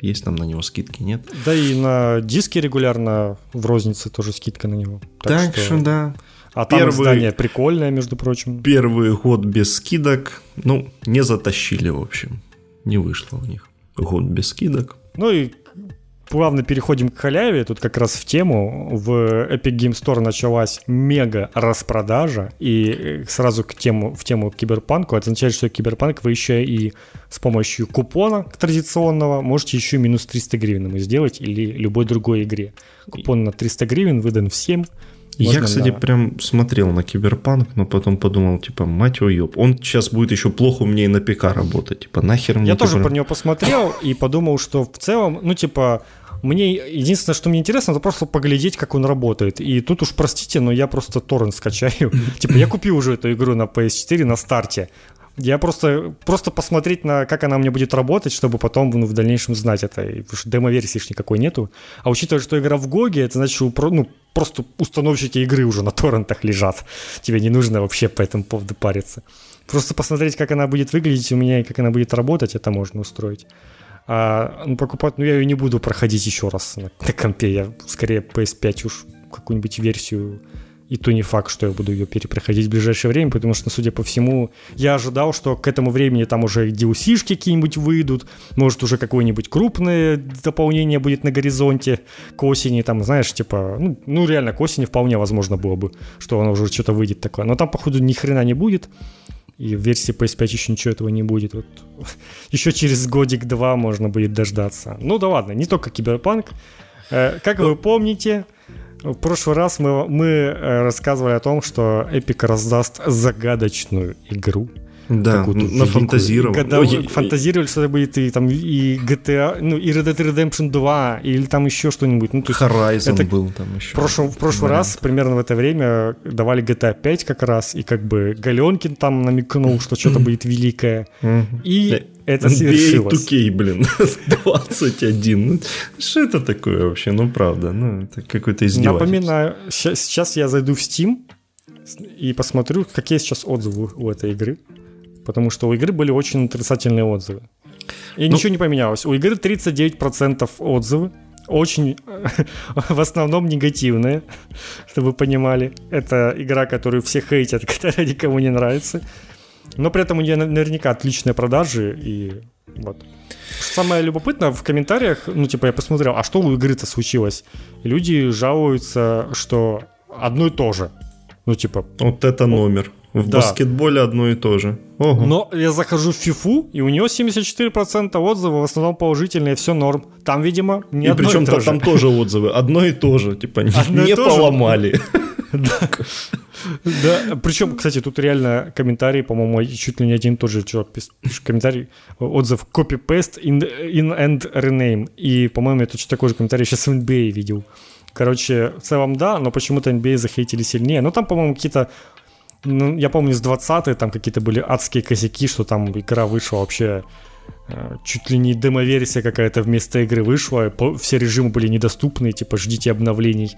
Есть там на него скидки, нет? Да и на диске регулярно в рознице тоже скидка на него. Так, так что, что да. А там первый, издание прикольное, между прочим. Первый год без скидок, ну, не затащили, в общем. Не вышло у них. Год без скидок. Ну и плавно переходим к халяве. Тут как раз в тему. В Epic Game Store началась мега распродажа. И сразу к тему, в тему киберпанку. Это означает, что киберпанк вы еще и с помощью купона традиционного можете еще минус 300 гривен ему сделать или любой другой игре. Купон на 300 гривен выдан всем. Можно, я, кстати, да. прям смотрел на Киберпанк, но потом подумал, типа, мать ёб, он сейчас будет еще плохо у меня и на ПК работать, типа, нахер мне... Я тоже про него посмотрел и подумал, что в целом, ну, типа, мне единственное, что мне интересно, это просто поглядеть, как он работает. И тут уж простите, но я просто торрент скачаю. Типа, я купил уже эту игру на PS4 на старте. Я просто, просто посмотреть на, как она мне будет работать, чтобы потом ну, в дальнейшем знать это. Потому что демо-версии никакой нету. А учитывая, что игра в Гоге, это значит, что ну, просто установщики игры уже на торрентах лежат. Тебе не нужно вообще по этому поводу париться. Просто посмотреть, как она будет выглядеть у меня и как она будет работать, это можно устроить. А ну, покупать, ну я ее не буду проходить еще раз на, на компе. Я скорее PS5 уж какую-нибудь версию и то не факт, что я буду ее перепроходить в ближайшее время, потому что, судя по всему, я ожидал, что к этому времени там уже DLC-шки какие-нибудь выйдут, может, уже какое-нибудь крупное дополнение будет на горизонте к осени, там, знаешь, типа, ну, ну реально, к осени вполне возможно было бы, что оно уже что-то выйдет такое. Но там, походу, ни хрена не будет. И в версии PS5 еще ничего этого не будет. Вот. Еще через годик-два можно будет дождаться. Ну да ладно, не только Киберпанк. Э, как вы помните, в прошлый раз мы, мы э, рассказывали о том, что Epic раздаст загадочную игру. Да, нафантазировал. Когда Ой, фантазировали, что это будет и, там, и GTA, ну, и Red Dead Redemption 2, или там еще что-нибудь. Ну, то есть Horizon это был там еще. В прошлом, в прошлый да. раз, примерно в это время, давали GTA 5 как раз, и как бы Галенкин там намекнул, что что-то будет великое. И это свершилось. 2K, блин, 21. Ну, что это такое вообще? Ну, правда, ну, это какой-то издевательство. Напоминаю, сейчас я зайду в Steam и посмотрю, какие сейчас отзывы у этой игры. Потому что у игры были очень отрицательные отзывы. И ну, ничего не поменялось. У игры 39% отзывы. Очень, в основном негативные, чтобы вы понимали. Это игра, которую все хейтят, которая никому не нравится. Но при этом у нее наверняка отличные продажи. И вот. Самое любопытное в комментариях, ну, типа, я посмотрел, а что у игры-то случилось? люди жалуются, что одно и то же. Ну, типа... Вот это номер. В да. баскетболе одно и то же. Ого. Но я захожу в фифу, и у него 74% отзывов, в основном положительные, все норм. Там, видимо, не И причем то, там тоже отзывы, одно и то же, типа одно не поломали. Да. да. Причем, кстати, тут реально комментарий, по-моему, чуть ли не один тот же чувак пишет комментарий, отзыв copy-paste in, in and rename. И, по-моему, я точно такой же комментарий сейчас в NBA видел. Короче, в целом да, но почему-то NBA захейтили сильнее. Ну, там, по-моему, какие-то ну, я помню, с 20 там какие-то были адские косяки, что там игра вышла вообще э, чуть ли не демо-версия какая-то вместо игры вышла, все режимы были недоступны, типа ждите обновлений.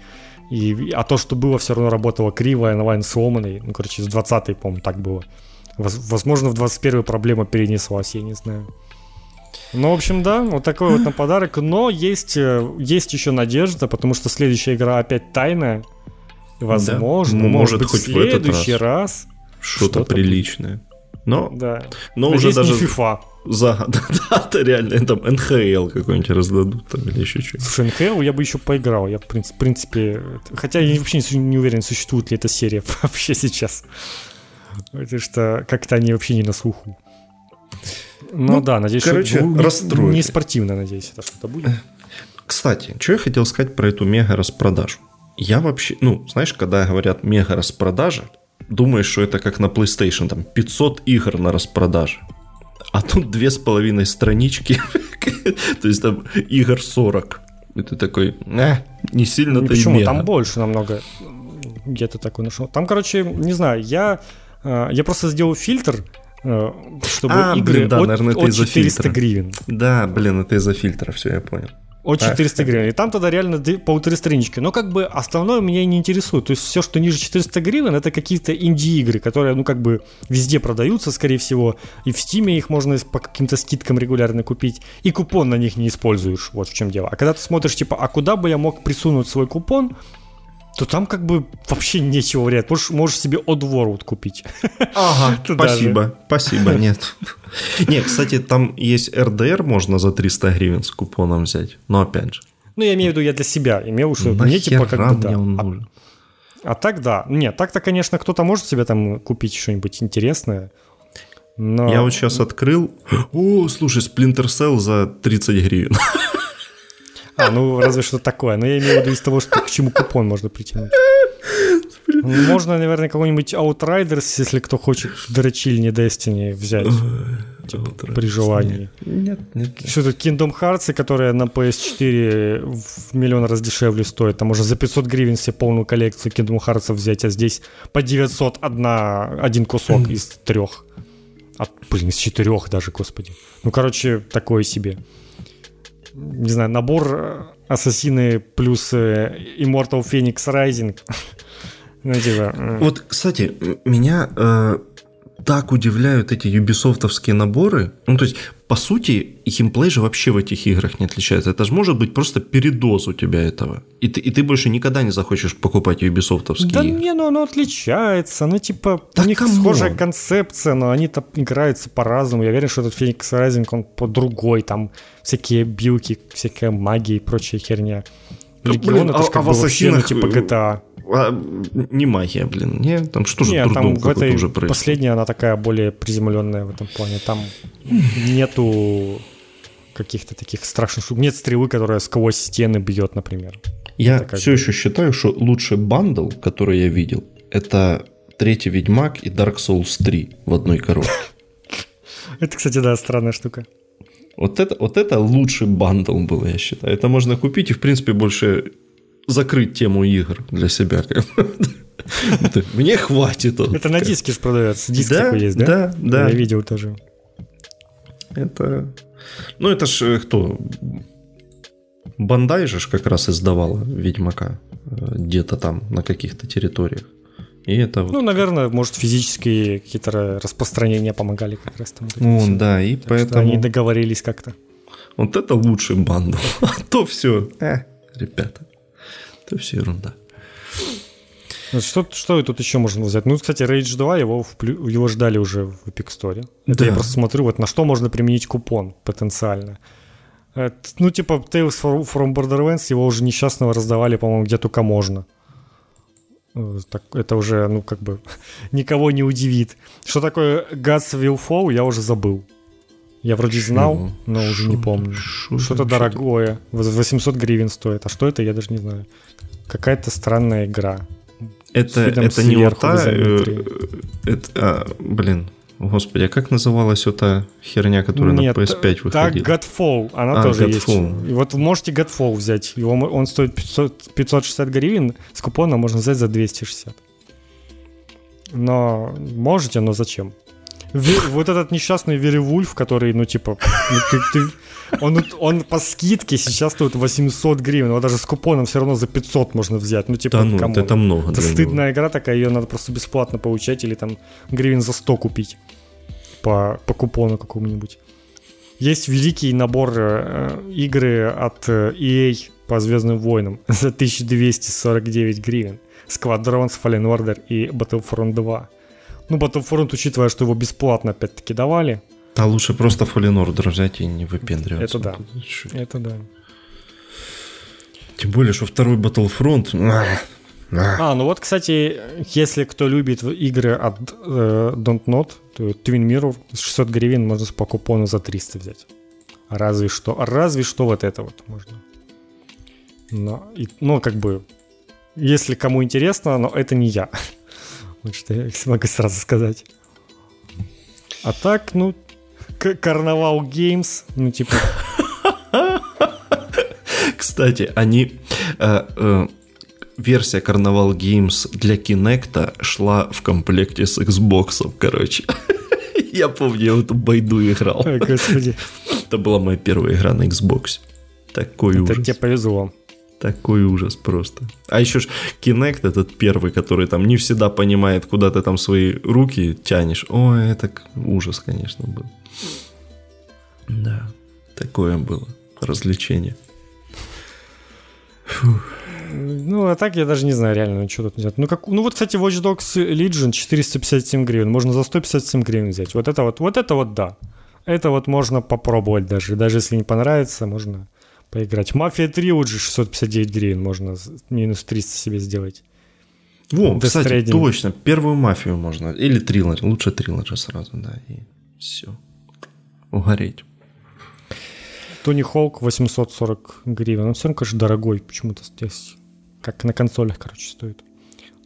И, а то, что было, все равно работало криво, онлайн сломанный. Ну, короче, с 20 по-моему, так было. Возможно, в 21 проблема перенеслась, я не знаю. Ну, в общем, да, вот такой вот на подарок. Но есть, э, есть еще надежда, потому что следующая игра опять тайная. Возможно, да. может, может быть, хоть в следующий раз, раз что-то, что приличное. Но, да. но уже даже FIFA. За, да, да, это реально, там НХЛ какой-нибудь раздадут там или еще что-нибудь. Слушай, НХЛ я бы еще поиграл, я в принципе, хотя я вообще не, не уверен, существует ли эта серия вообще сейчас. Потому что как-то они вообще не на слуху. Ну, ну да, надеюсь, короче, что расстроили. не спортивно, надеюсь, это что-то будет. Кстати, что я хотел сказать про эту мега распродажу. Я вообще, ну, знаешь, когда говорят мега распродажа, думаешь, что это как на PlayStation, там 500 игр на распродаже. А тут две с половиной странички, то есть там игр 40. И ты такой, э, не сильно-то Почему? И там больше намного. Где-то такой нашел. Там, короче, не знаю, я, э, я просто сделал фильтр, э, чтобы а, игры блин, да, от, наверное, это от 400 фильтра. гривен. Да, блин, это из-за фильтра, все, я понял. От 400 а, гривен. И там тогда реально полторы странички. Но как бы основное меня не интересует. То есть все, что ниже 400 гривен, это какие-то инди-игры, которые, ну, как бы везде продаются, скорее всего. И в Стиме их можно по каким-то скидкам регулярно купить. И купон на них не используешь. Вот в чем дело. А когда ты смотришь, типа, а куда бы я мог присунуть свой купон, то там как бы вообще нечего вариант. Можешь, можешь себе Oddworld купить. Ага, спасибо, же. спасибо, нет. Не, кстати, там есть РДР, можно за 300 гривен с купоном взять, но опять же. Ну, я имею в виду, я для себя имел, что мне типа как бы да. А, а так да. Нет, так-то, конечно, кто-то может себе там купить что-нибудь интересное. Но... Я вот сейчас открыл. О, слушай, Splinter Cell за 30 гривен. А, ну разве что такое. Но я имею в виду из того, что к чему купон можно притянуть. Можно, наверное, какой-нибудь Outriders, если кто хочет дрочильни Destiny взять. Типа, при желании. Нет, нет. Что тут Kingdom Hearts, которые на PS4 в миллион раз дешевле стоят. Там можно за 500 гривен себе полную коллекцию Kingdom Hearts взять, а здесь по 900 одна, один кусок из трех. А, блин, из четырех даже, господи. Ну, короче, такое себе не знаю, набор э, Ассасины плюс э, Immortal Phoenix Rising. ну, типа... Вот, кстати, меня э, так удивляют эти юбисофтовские наборы. Ну, то есть, по сути, геймплей же вообще в этих играх не отличается. Это же может быть просто передоз у тебя этого. И ты, и ты больше никогда не захочешь покупать юбисофтовские да игры. не, ну оно отличается. Ну, типа, да у них кому? схожая концепция, но они там играются по-разному. Я уверен, что этот Феникс Райзинг, он по другой. Там всякие билки, всякая магия и прочая херня. Легион, ну, это а, же как а бы вообще, ну, типа GTA. А, не магия, блин. Не, там что же Нет, там в этой уже происходит. Последняя, она такая более приземленная в этом плане. Там нету каких-то таких страшных штук. Нет стрелы, которая сквозь стены бьет, например. Я это все еще считаю, что лучший бандл, который я видел, это третий Ведьмак и Dark Souls 3 в одной коробке. Это, кстати, да, странная штука. Вот это, вот это лучший бандл был, я считаю. Это можно купить и, в принципе, больше закрыть тему игр для себя. Мне хватит. Это на диске продается. Диск такой есть, да? Да, да. Я видел тоже. Это... Ну, это ж э, кто? Бандай же как раз издавала Ведьмака э, где-то там на каких-то территориях. И это вот... Ну, наверное, может, физические какие-то распространения помогали как раз там. Ну, да, и так поэтому... они договорились как-то. Вот это лучший бандл. А то все, э, ребята, это все ерунда. Ну, что, что тут еще можно взять? Ну, кстати, Rage 2, его, его ждали уже в Epic Store. Это да. я просто смотрю, вот на что можно применить купон потенциально. Это, ну, типа, Tales from Borderlands, его уже несчастного раздавали, по-моему, где только можно. Э, так, это уже, ну, как бы, никого не удивит. Что такое Gods Will Fall, я уже забыл. Я вроде знал, шо? но уже шо? не помню. Шо? Что-то дорогое. 800 гривен стоит. А что это, я даже не знаю. Какая-то странная игра. Это, это не вот та... Э, это, а, блин, Господи, а как называлась эта херня, которая Нет, на PS5 выходила? Так, Godfall, она а, тоже Godfall. есть. И вот можете Godfall взять. Его, он стоит 500, 560 гривен, с купона можно взять за 260. Но можете, но зачем? Вот этот несчастный Веревульф, который, ну, типа, ну, ты, ты, он, он по скидке сейчас стоит 800 гривен, его даже с купоном все равно за 500 можно взять. Ну, типа, да ну, кому? это много. Это стыдная игра такая, ее надо просто бесплатно получать или там гривен за 100 купить по, по купону какому-нибудь. Есть великий набор э, игры от э, EA по Звездным войнам за 1249 гривен. Squadrons, Fallen Order и Battlefront 2. Ну, Battlefront, учитывая, что его бесплатно опять-таки давали. А лучше просто Fallen Order взять и не выпендриваться. Это да. Это да. Тем более, что второй Battlefront... А, ну вот, кстати, если кто любит игры от э, Don't Not, то Twin Mirror 600 гривен можно по купону за 300 взять. Разве что, разве что вот это вот можно. Но, и, ну, как бы, если кому интересно, но это не я. Вот что я могу сразу сказать. А так, ну, Карнавал Геймс, ну, типа... Кстати, они... Э, э, версия Карнавал Games для Кинекта шла в комплекте с Xbox, короче. Я помню, я в эту байду играл. Ой, господи. Это была моя первая игра на Xbox. Такой Это ужас. тебе повезло. Такой ужас просто. А еще ж Kinect этот первый, который там не всегда понимает, куда ты там свои руки тянешь. Ой, это ужас, конечно, был. Да, такое было развлечение. Фух. Ну, а так я даже не знаю реально, ну, что тут взять. Ну, как, ну вот, кстати, Watch Dogs Legion 457 гривен. Можно за 157 гривен взять. Вот это вот, вот это вот да. Это вот можно попробовать даже. Даже если не понравится, можно поиграть. Мафия 3 уже 659 гривен. Можно минус 300 себе сделать. Во, Death кстати, Trading. точно. Первую мафию можно. Или триллер. Лучше триллер сразу, да. И все. Угореть. Тони Холк 840 гривен. Он все равно, конечно, дорогой почему-то здесь. Как на консолях, короче, стоит.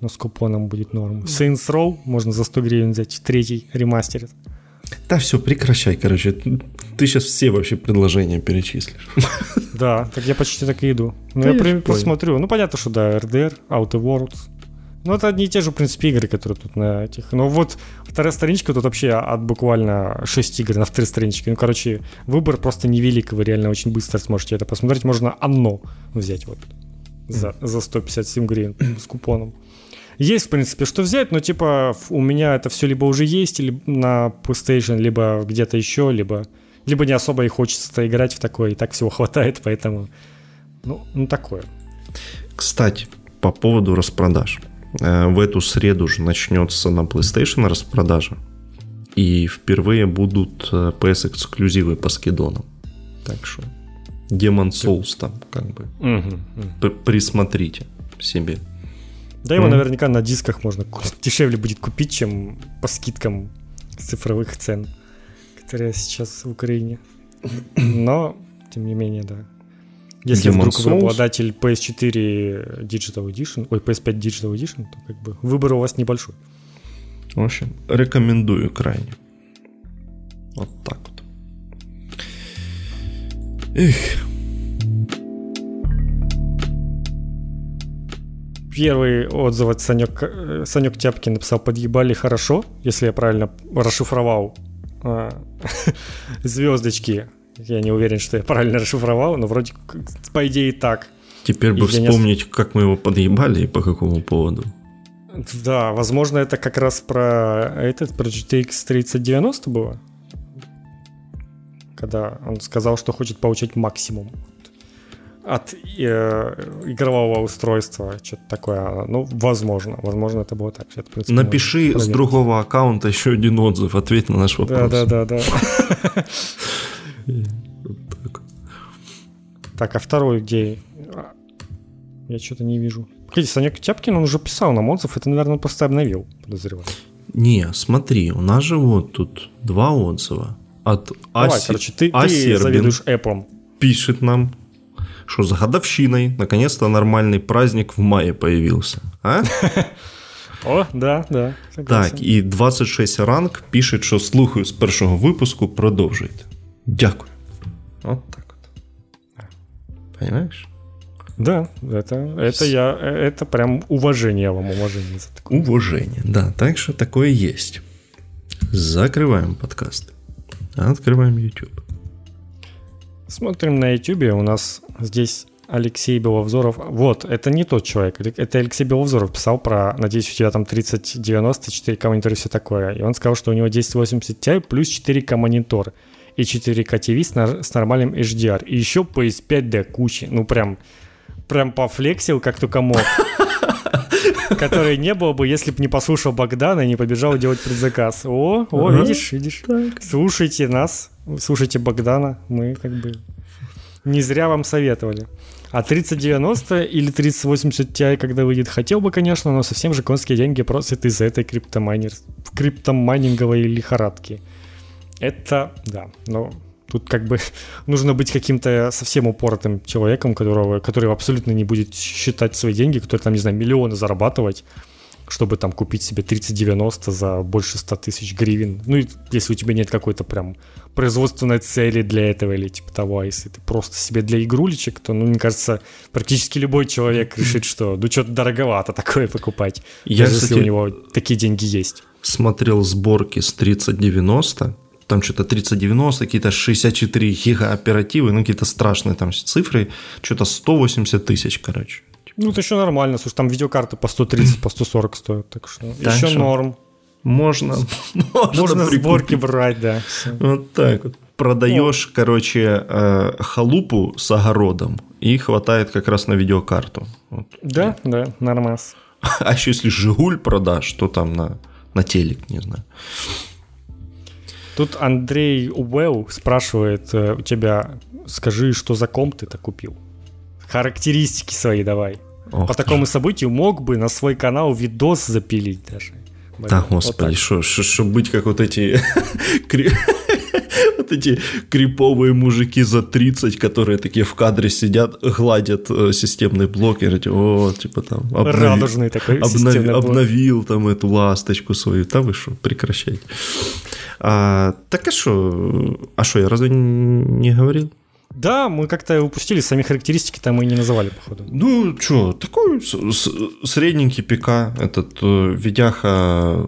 Но с купоном будет норм. Saints Row можно за 100 гривен взять. Третий ремастер. Да все, прекращай, короче. Ты сейчас все вообще предложения перечислишь. Да, так я почти так и иду. Ну, я, я посмотрю. Ну, понятно, что да, RDR, Outer Worlds. Ну, это одни и те же, в принципе, игры, которые тут на этих. Но вот вторая страничка тут вообще от буквально 6 игр на второй страничке. Ну, короче, выбор просто невелик, вы реально очень быстро сможете это посмотреть. Можно оно взять вот за, за 157 гривен с купоном. Есть, в принципе, что взять, но типа у меня это все либо уже есть или на PlayStation, либо где-то еще, либо, либо не особо и хочется играть в такое, и так всего хватает, поэтому, ну, ну такое. Кстати, по поводу распродаж. Э, в эту среду же начнется на PlayStation распродажа. И впервые будут э, PS-эксклюзивы по скидонам. Так что Demon Souls там как бы угу, угу. присмотрите себе. Да его mm. наверняка на дисках можно дешевле будет купить, чем по скидкам цифровых цен, которые сейчас в Украине. Но, тем не менее, да. Если Demon вдруг Souls? вы обладатель PS4 Digital Edition, ой, PS5 Digital Edition, то как бы выбор у вас небольшой. В общем, рекомендую крайне. Вот так вот. Эх. Первый отзыв от Санек, э, Санек Тяпкин написал «Подъебали хорошо», если я правильно расшифровал а, звездочки. Я не уверен, что я правильно расшифровал, но вроде, по идее, так. Теперь бы вспомнить, не... как мы его подъебали и по какому поводу. Да, возможно, это как раз про этот, про GTX 3090 было. Когда он сказал, что хочет получить максимум от э, игрового устройства, что-то такое. Ну, возможно, возможно, это было так. Это, принципе, Напиши с другого аккаунта еще один отзыв, ответь на наш вопрос. Да, да, да, да. Так, а второй где? Я что-то не вижу. Погоди, Санек Тяпкин, он уже писал нам отзыв, это, наверное, он просто обновил, подозреваю. Не, смотри, у нас же вот тут два отзыва. От Давай, Аси... короче, ты, ты заведуешь Apple. Пишет нам, что за годовщиной наконец-то нормальный праздник в мае появился. А? О, да, да. Согласен. Так, і 26 ранг пише, що слухаю з першого випуску, продовжуйте. Дякую. Вот так вот. Понимаешь? Да, это, это я, это прям уважение вам, уважение за такое. Уважение, да. Так что такое есть. Закрываем подкасты. Открываем YouTube. Смотрим на YouTube, у нас здесь Алексей Беловзоров. Вот, это не тот человек. Это Алексей Беловзоров писал про, надеюсь, у тебя там 3090, 4К монитор и все такое. И он сказал, что у него 1080 Ti плюс 4К монитор и 4К TV с, с нормальным HDR. И еще PS5D кучи. Ну, прям, прям пофлексил, как только мог. Который не было бы, если бы не послушал Богдана и не побежал делать предзаказ. О, о, видишь, видишь. Слушайте нас, слушайте Богдана. Мы как бы не зря вам советовали. А 3090 или 3080 Ti, когда выйдет, хотел бы, конечно, но совсем же конские деньги просят из-за этой криптомайнер, криптомайнинговой лихорадки. Это, да, но тут как бы нужно быть каким-то совсем упоротым человеком, которого, который абсолютно не будет считать свои деньги, который там, не знаю, миллионы зарабатывать, чтобы там купить себе 3090 за больше 100 тысяч гривен. Ну, если у тебя нет какой-то прям производственной цели для этого или типа того, а если ты просто себе для игрулечек, то, ну, мне кажется, практически любой человек решит, что ну, что-то дороговато такое покупать, Я, даже кстати, если у него такие деньги есть. Смотрел сборки с 3090, там что-то 3090, какие-то 64 гига оперативы, ну какие-то страшные там цифры, что-то 180 тысяч, короче. Ну, это еще нормально. Слушай, там видеокарты по 130, по 140 стоят. Так что так еще что норм. Можно, можно, можно сборки брать, да. Вот так вот. Продаешь, О. короче, э, халупу с огородом и хватает как раз на видеокарту. Вот. Да, да, нормас. А еще если Жигуль продашь, то там на, на телек, не знаю. Тут Андрей Уэлл спрашивает э, у тебя, скажи, что за комп ты так купил? Характеристики свои давай. Ох По такому событию мог бы на свой канал видос запилить даже. Да, господи, что вот быть как вот эти вот эти криповые мужики за 30, которые такие в кадре сидят, гладят э, системный блок и говорят, о, типа там... Обнови, Радужный такой обнови, Обновил там эту ласточку свою. Да вы что, прекращайте. А, так а что? А что, я разве не говорил? Да, мы как-то упустили сами характеристики, там и не называли, походу. Ну, что, такой средненький ПК, этот э, видяха,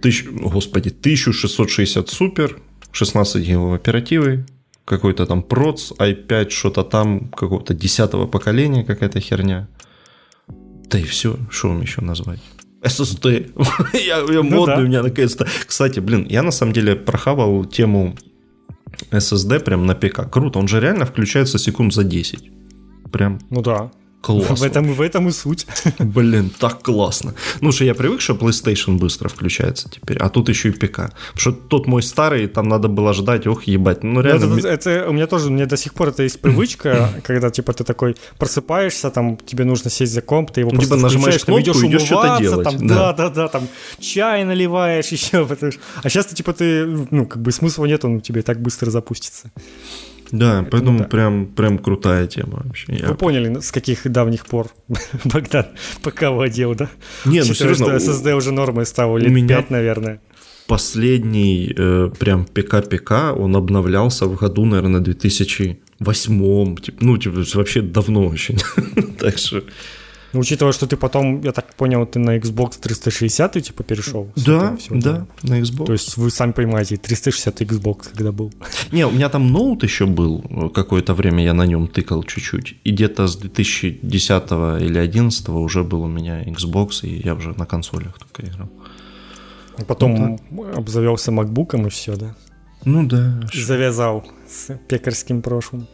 тысяч, господи, 1660 супер, 16 гигов оперативы, какой-то там проц, i5, что-то там, какого-то 10 поколения, какая-то херня. Да и все, что вам еще назвать? SSD. я, я ну модный, да. у меня наконец-то. Кстати, блин, я на самом деле прохавал тему SSD прям на ПК. Круто, он же реально включается секунд за 10. Прям. Ну да. Классно. В этом, в этом и суть. Блин, так классно. Ну, что я привык, что PlayStation быстро включается теперь, а тут еще и ПК. Потому что тот мой старый, там надо было ждать, ох, ебать. Ну, реально... Это, это, у меня тоже, у меня до сих пор это есть привычка, когда, типа, ты такой просыпаешься, там, тебе нужно сесть за комп, ты его ну, просто типа, нажимаешь кнопку, идешь идешь что-то делать. Там, да. да, да, да, там, чай наливаешь еще. Потому. А сейчас ты, типа, ты, ну, как бы смысла нет, он у тебя так быстро запустится. Да, Поэтому поэтому да. прям, прям крутая тема вообще. Вы Я... поняли, с каких давних пор Богдан ПК водил, да? Не, ну серьезно. SSD уже нормой стал, лет меня... 5, наверное. последний э, прям ПК-ПК, он обновлялся в году, наверное, 2008, типа, ну, типа, вообще давно очень. так что... Ну, учитывая, что ты потом, я так понял, ты на Xbox 360 типа перешел? Да, да, на Xbox. То есть вы сами понимаете, 360 Xbox когда был? Не, у меня там ноут еще был, какое-то время я на нем тыкал чуть-чуть. И где-то с 2010 или 2011 уже был у меня Xbox, и я уже на консолях только играл. А потом ну, обзавелся макбуком и все, да? Ну да. Завязал с пекарским прошлым.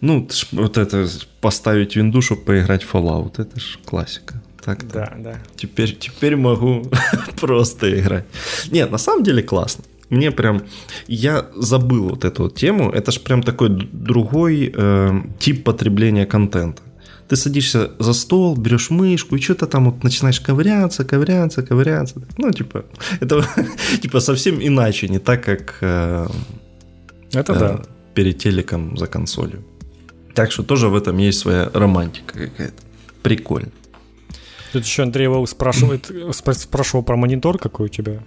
Ну, вот это поставить винду, чтобы поиграть в Fallout, это же классика. Так да, да. Теперь, теперь могу просто играть. Нет, на самом деле классно. Мне прям... Я забыл вот эту вот тему. Это же прям такой другой э, тип потребления контента. Ты садишься за стол, берешь мышку и что-то там вот начинаешь ковыряться, ковыряться, ковыряться. Ну, типа, это типа совсем иначе, не так, как... Э, это э, да перед телеком за консолью. Так что тоже в этом есть своя романтика какая-то. Прикольно. Тут еще Андрей Вол спрашивает, спрашивал про монитор, какой у тебя.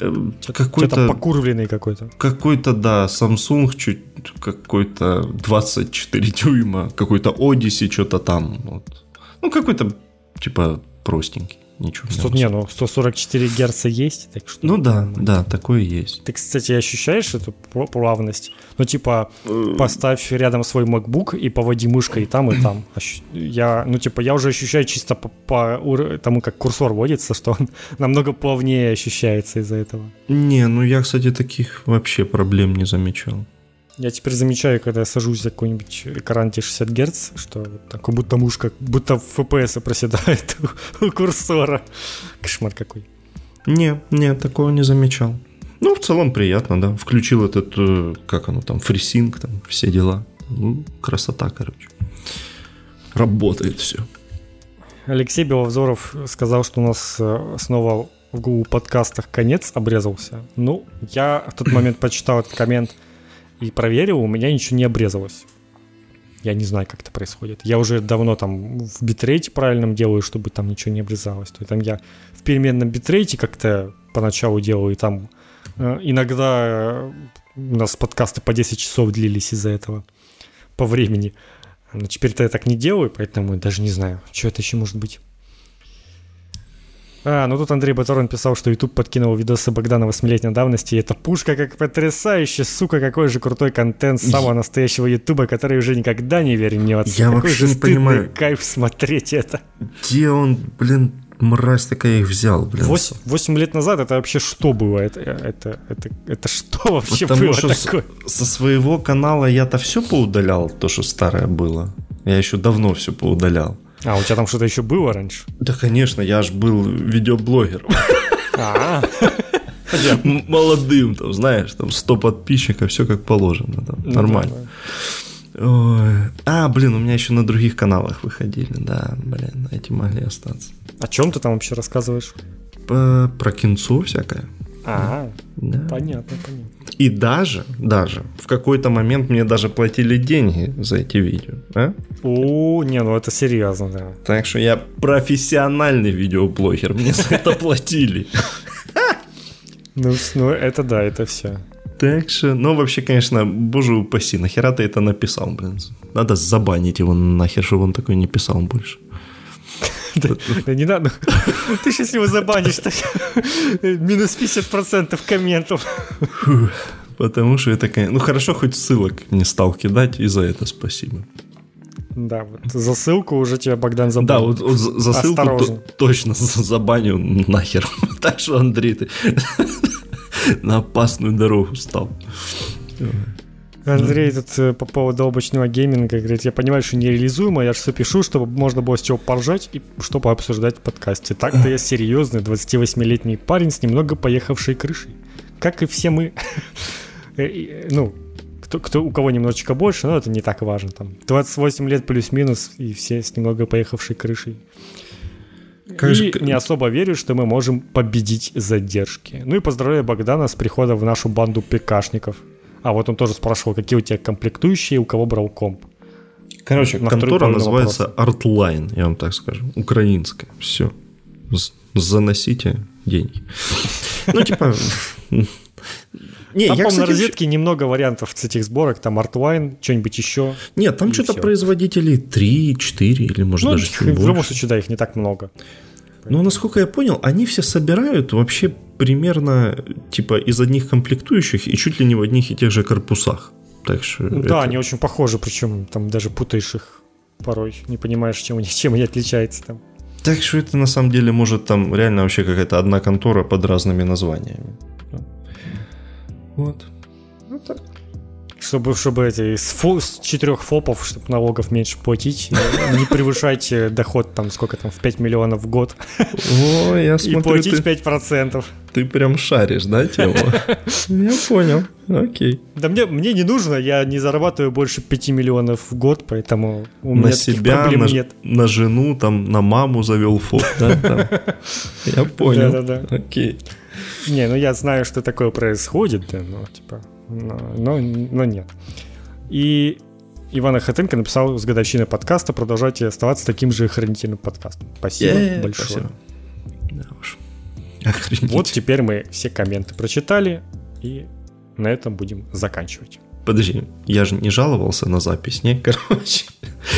Э, какой-то покурвленный какой-то. Какой-то, да, Samsung чуть какой-то 24 дюйма, какой-то Odyssey, что-то там. Вот. Ну, какой-то, типа, простенький. Ничего 100, не, ну 144 герца есть, так что... Ну да, да, такое есть. Ты, кстати, ощущаешь эту плавность? Ну, типа, э. поставь рядом свой MacBook и поводи мышкой и там, и там. Я, ну, типа, я уже ощущаю чисто по, по тому, как курсор водится, что он намного плавнее ощущается из-за этого. Не, ну я, кстати, таких вообще проблем не замечал. Я теперь замечаю, когда я сажусь за какой-нибудь экран 1060 Гц, что так, как будто мушка, будто FPS проседает у курсора. Кошмар какой. Не, не, такого не замечал. Ну, в целом приятно, да. Включил этот, э, как оно там, фрисинг, там, все дела. Ну, красота, короче. Работает все. Алексей Беловзоров сказал, что у нас э, снова в Google подкастах конец обрезался. Ну, я в тот момент почитал этот коммент – и проверил, у меня ничего не обрезалось. Я не знаю, как это происходит. Я уже давно там в битрейте правильном делаю, чтобы там ничего не обрезалось. То есть там я в переменном битрейте как-то поначалу делаю, и там э, иногда э, у нас подкасты по 10 часов длились из-за этого по времени. Но теперь-то я так не делаю, поэтому даже не знаю, что это еще может быть. А, ну тут Андрей Батарон писал, что YouTube подкинул видосы Богдана восьмилетней давности, и это пушка как потрясающе, сука, какой же крутой контент самого настоящего Ютуба, который уже никогда не вернется. Я какой вообще же не понимаю. кайф смотреть это. Где он, блин, мразь такая их взял, блин. 8, 8 лет назад это вообще что было? Это, это, это, это что вообще Потому было что такое? С, со своего канала я-то все поудалял, то, что старое было. Я еще давно все поудалял. А, у тебя там что-то еще было раньше? Да, конечно, я же был видеоблогером. А. Молодым, там, знаешь, там 100 подписчиков, все как положено, там, ну, нормально. Ой. А, блин, у меня еще на других каналах выходили, да, блин, эти могли остаться. О чем ты там вообще рассказываешь? про кинцо всякое. А, да. понятно, понятно. И даже, даже, в какой-то момент мне даже платили деньги за эти видео. А? О, не, ну это серьезно, да. Так что я профессиональный видеоблогер, мне за это платили. Ну, ну, это да, это все. Так что, ну, вообще, конечно, боже упаси, нахера ты это написал, блин. Надо забанить его нахер, чтобы он такой не писал больше. Да не надо. Ты сейчас его забанишь. Минус 50% комментов. Потому что это, ну хорошо, хоть ссылок не стал кидать, и за это спасибо. Да, вот за ссылку уже тебя Богдан забанил. Да, вот, вот за ссылку то, точно забаню нахер. Так что, Андрей, ты на опасную дорогу стал. Андрей тут э, по поводу облачного гейминга говорит, я понимаю, что нереализуемо, я же все пишу, чтобы можно было с чего поржать и чтобы обсуждать в подкасте. Так-то я серьезный 28-летний парень с немного поехавшей крышей. Как и все мы. Э, ну, кто, кто, у кого немножечко больше, но это не так важно. Там 28 лет плюс-минус, и все с немного поехавшей крышей. Конечно, и не особо верю, что мы можем победить задержки. Ну и поздравляю Богдана с приходом в нашу банду ПКшников. А вот он тоже спрашивал, какие у тебя комплектующие, у кого брал комп. Короче, На контора называется вопроса. Artline, я вам так скажу. Украинская. Все. Заносите деньги. Ну, типа, Не, там, я, кстати, на розетке немного вариантов с этих сборок, там Artwine, что-нибудь еще. Нет, там что-то производителей 3, 4 или может ну, даже чуть больше. В любом случае, да, их не так много. Но, насколько я понял, они все собирают вообще примерно типа из одних комплектующих и чуть ли не в одних и тех же корпусах. Так что да, это... они очень похожи, причем там даже путаешь их порой, не понимаешь, чем они, чем они отличаются там. Так что это на самом деле может там реально вообще какая-то одна контора под разными названиями. Вот. Чтобы, чтобы эти с, фо, с четырех фопов, чтобы налогов меньше платить, не превышать доход там сколько там в 5 миллионов в год. О, я смотрю, И платить ты, 5%. Ты прям шаришь, да, тему? Я понял. Окей. Да мне, мне не нужно, я не зарабатываю больше 5 миллионов в год, поэтому у меня на себя, проблем на, нет. На жену, там, на маму завел фоп, да? Я понял. Да-да-да. Окей. Не, ну я знаю, что такое происходит, да, но типа, но, но, нет. И Иван Ахатенко написал с годовщины подкаста «Продолжайте оставаться таким же охранительным подкастом». Спасибо е большое. Спасибо. Да уж. Вот теперь мы все комменты прочитали, и на этом будем заканчивать. Подожди, я же не жаловался на запись, не? Короче.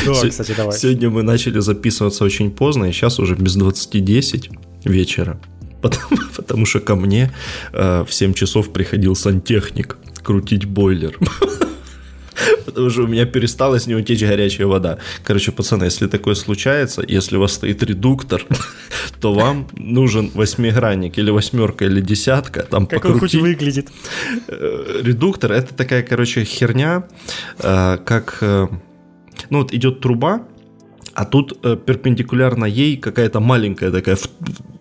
Да, кстати, давай. Сегодня мы начали записываться очень поздно, и сейчас уже без 20.10 вечера. Потому, потому что ко мне э, в 7 часов приходил сантехник крутить бойлер. Потому что у меня перестала с него течь горячая вода. Короче, пацаны, если такое случается, если у вас стоит редуктор, то вам нужен восьмигранник или восьмерка или десятка. Там как покрутить. он хоть выглядит. Э, редуктор это такая, короче, херня, э, как... Э, ну вот идет труба, а тут э, перпендикулярно ей какая-то маленькая такая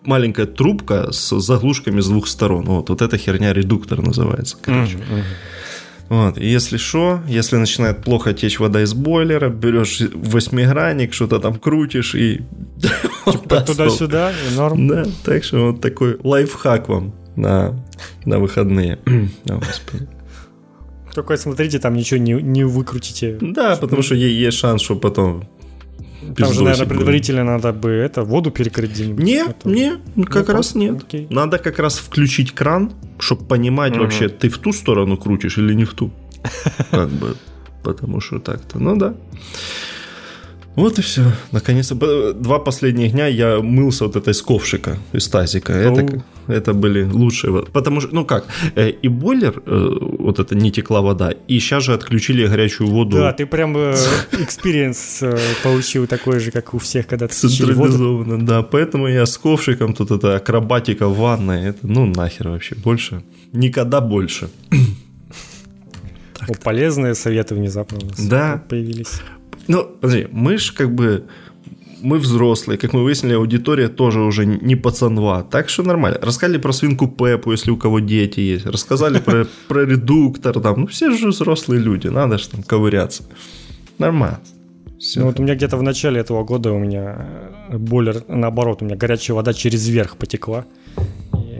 маленькая трубка с заглушками с двух сторон. Вот, вот эта херня редуктор называется, короче. Mm-hmm. Вот, и если что, если начинает плохо течь вода из бойлера, берешь восьмигранник, что-то там крутишь и... Типа туда-сюда, и норм. Да, так что вот такой лайфхак вам на, на выходные. Только смотрите, там ничего не, не выкрутите. Да, потому что есть шанс, что потом там же, наверное, предварительно надо бы это воду перекрыть где-нибудь. Не, это... не, как ну, раз нет. Окей. Надо как раз включить кран, чтобы понимать угу. вообще, ты в ту сторону крутишь или не в ту. Как бы, потому что так-то, ну да. Вот и все. Наконец-то. Два последних дня я мылся вот этой с ковшика из тазика. Это, это были лучшие. Потому что, ну как, э, и бойлер, э, вот это не текла вода, и сейчас же отключили горячую воду. Да, ты прям experience э, получил такой же, как у всех, когда ты Централизованно, да. Поэтому я с ковшиком, тут это акробатика в ванной, это ну нахер вообще. Больше. Никогда больше. О, полезные советы внезапно у нас да. появились. Ну, подожди, мы ж как бы мы взрослые, как мы выяснили, аудитория тоже уже не пацанва, так что нормально. Рассказали про свинку Пепу, если у кого дети есть, рассказали про, про редуктор, там, ну все же взрослые люди, надо же там ковыряться. Нормально. Все. Ну, вот у меня где-то в начале этого года у меня бойлер, наоборот, у меня горячая вода через верх потекла.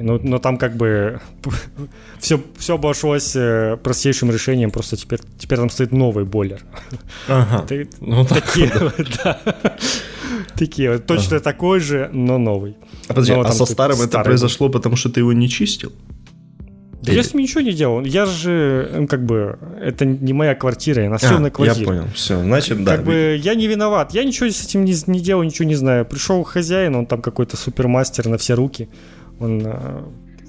Ну, но там как бы все, все обошлось э, простейшим решением, просто теперь, теперь там стоит новый бойлер. Ага. ну, такие, да. Такие вот, точно ага. такой же, но новый. А подожди, но, а со старым это произошло, потому что ты его не чистил? Да я с ним ничего не делал. Я же, ну, как бы, это не моя квартира, я на съемной а, квартире. Я понял, все, значит, да. Как бы я не виноват, я ничего с этим не, не делал, ничего не знаю. Пришел хозяин, он там какой-то супермастер на все руки он э,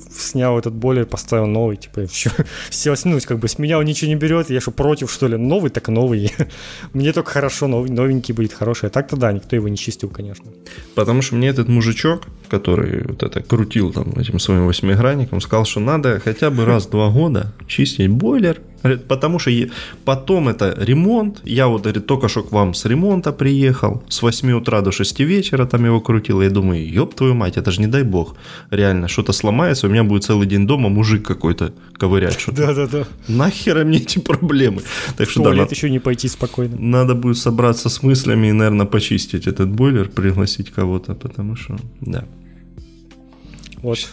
снял этот бойлер, поставил новый, типа, все, все ну, как бы с меня он ничего не берет, я что, против, что ли? Новый, так новый. мне только хорошо, новый, новенький будет хороший. А так-то да, никто его не чистил, конечно. Потому что мне этот мужичок, который вот это крутил там этим своим восьмигранником, сказал, что надо хотя бы раз в два года чистить бойлер, Потому что потом это ремонт. Я вот говорит, только что к вам с ремонта приехал. С 8 утра до 6 вечера там его крутил. Я думаю, ёб твою мать, это же не дай бог. Реально, что-то сломается, у меня будет целый день дома мужик какой-то ковырять что-то. Да-да-да. Нахера мне эти проблемы? Так что да, еще не пойти спокойно. Надо будет собраться с мыслями и, наверное, почистить этот бойлер, пригласить кого-то, потому что, да. Вот.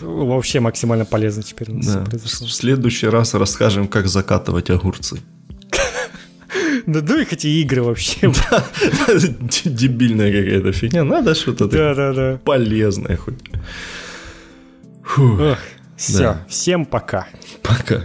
Вообще максимально полезно теперь да. В следующий раз расскажем, как закатывать огурцы. Да ну их эти игры вообще. Дебильная какая-то фигня. Надо что-то да, да, да. полезное хоть. Все, Да. всем пока. Пока.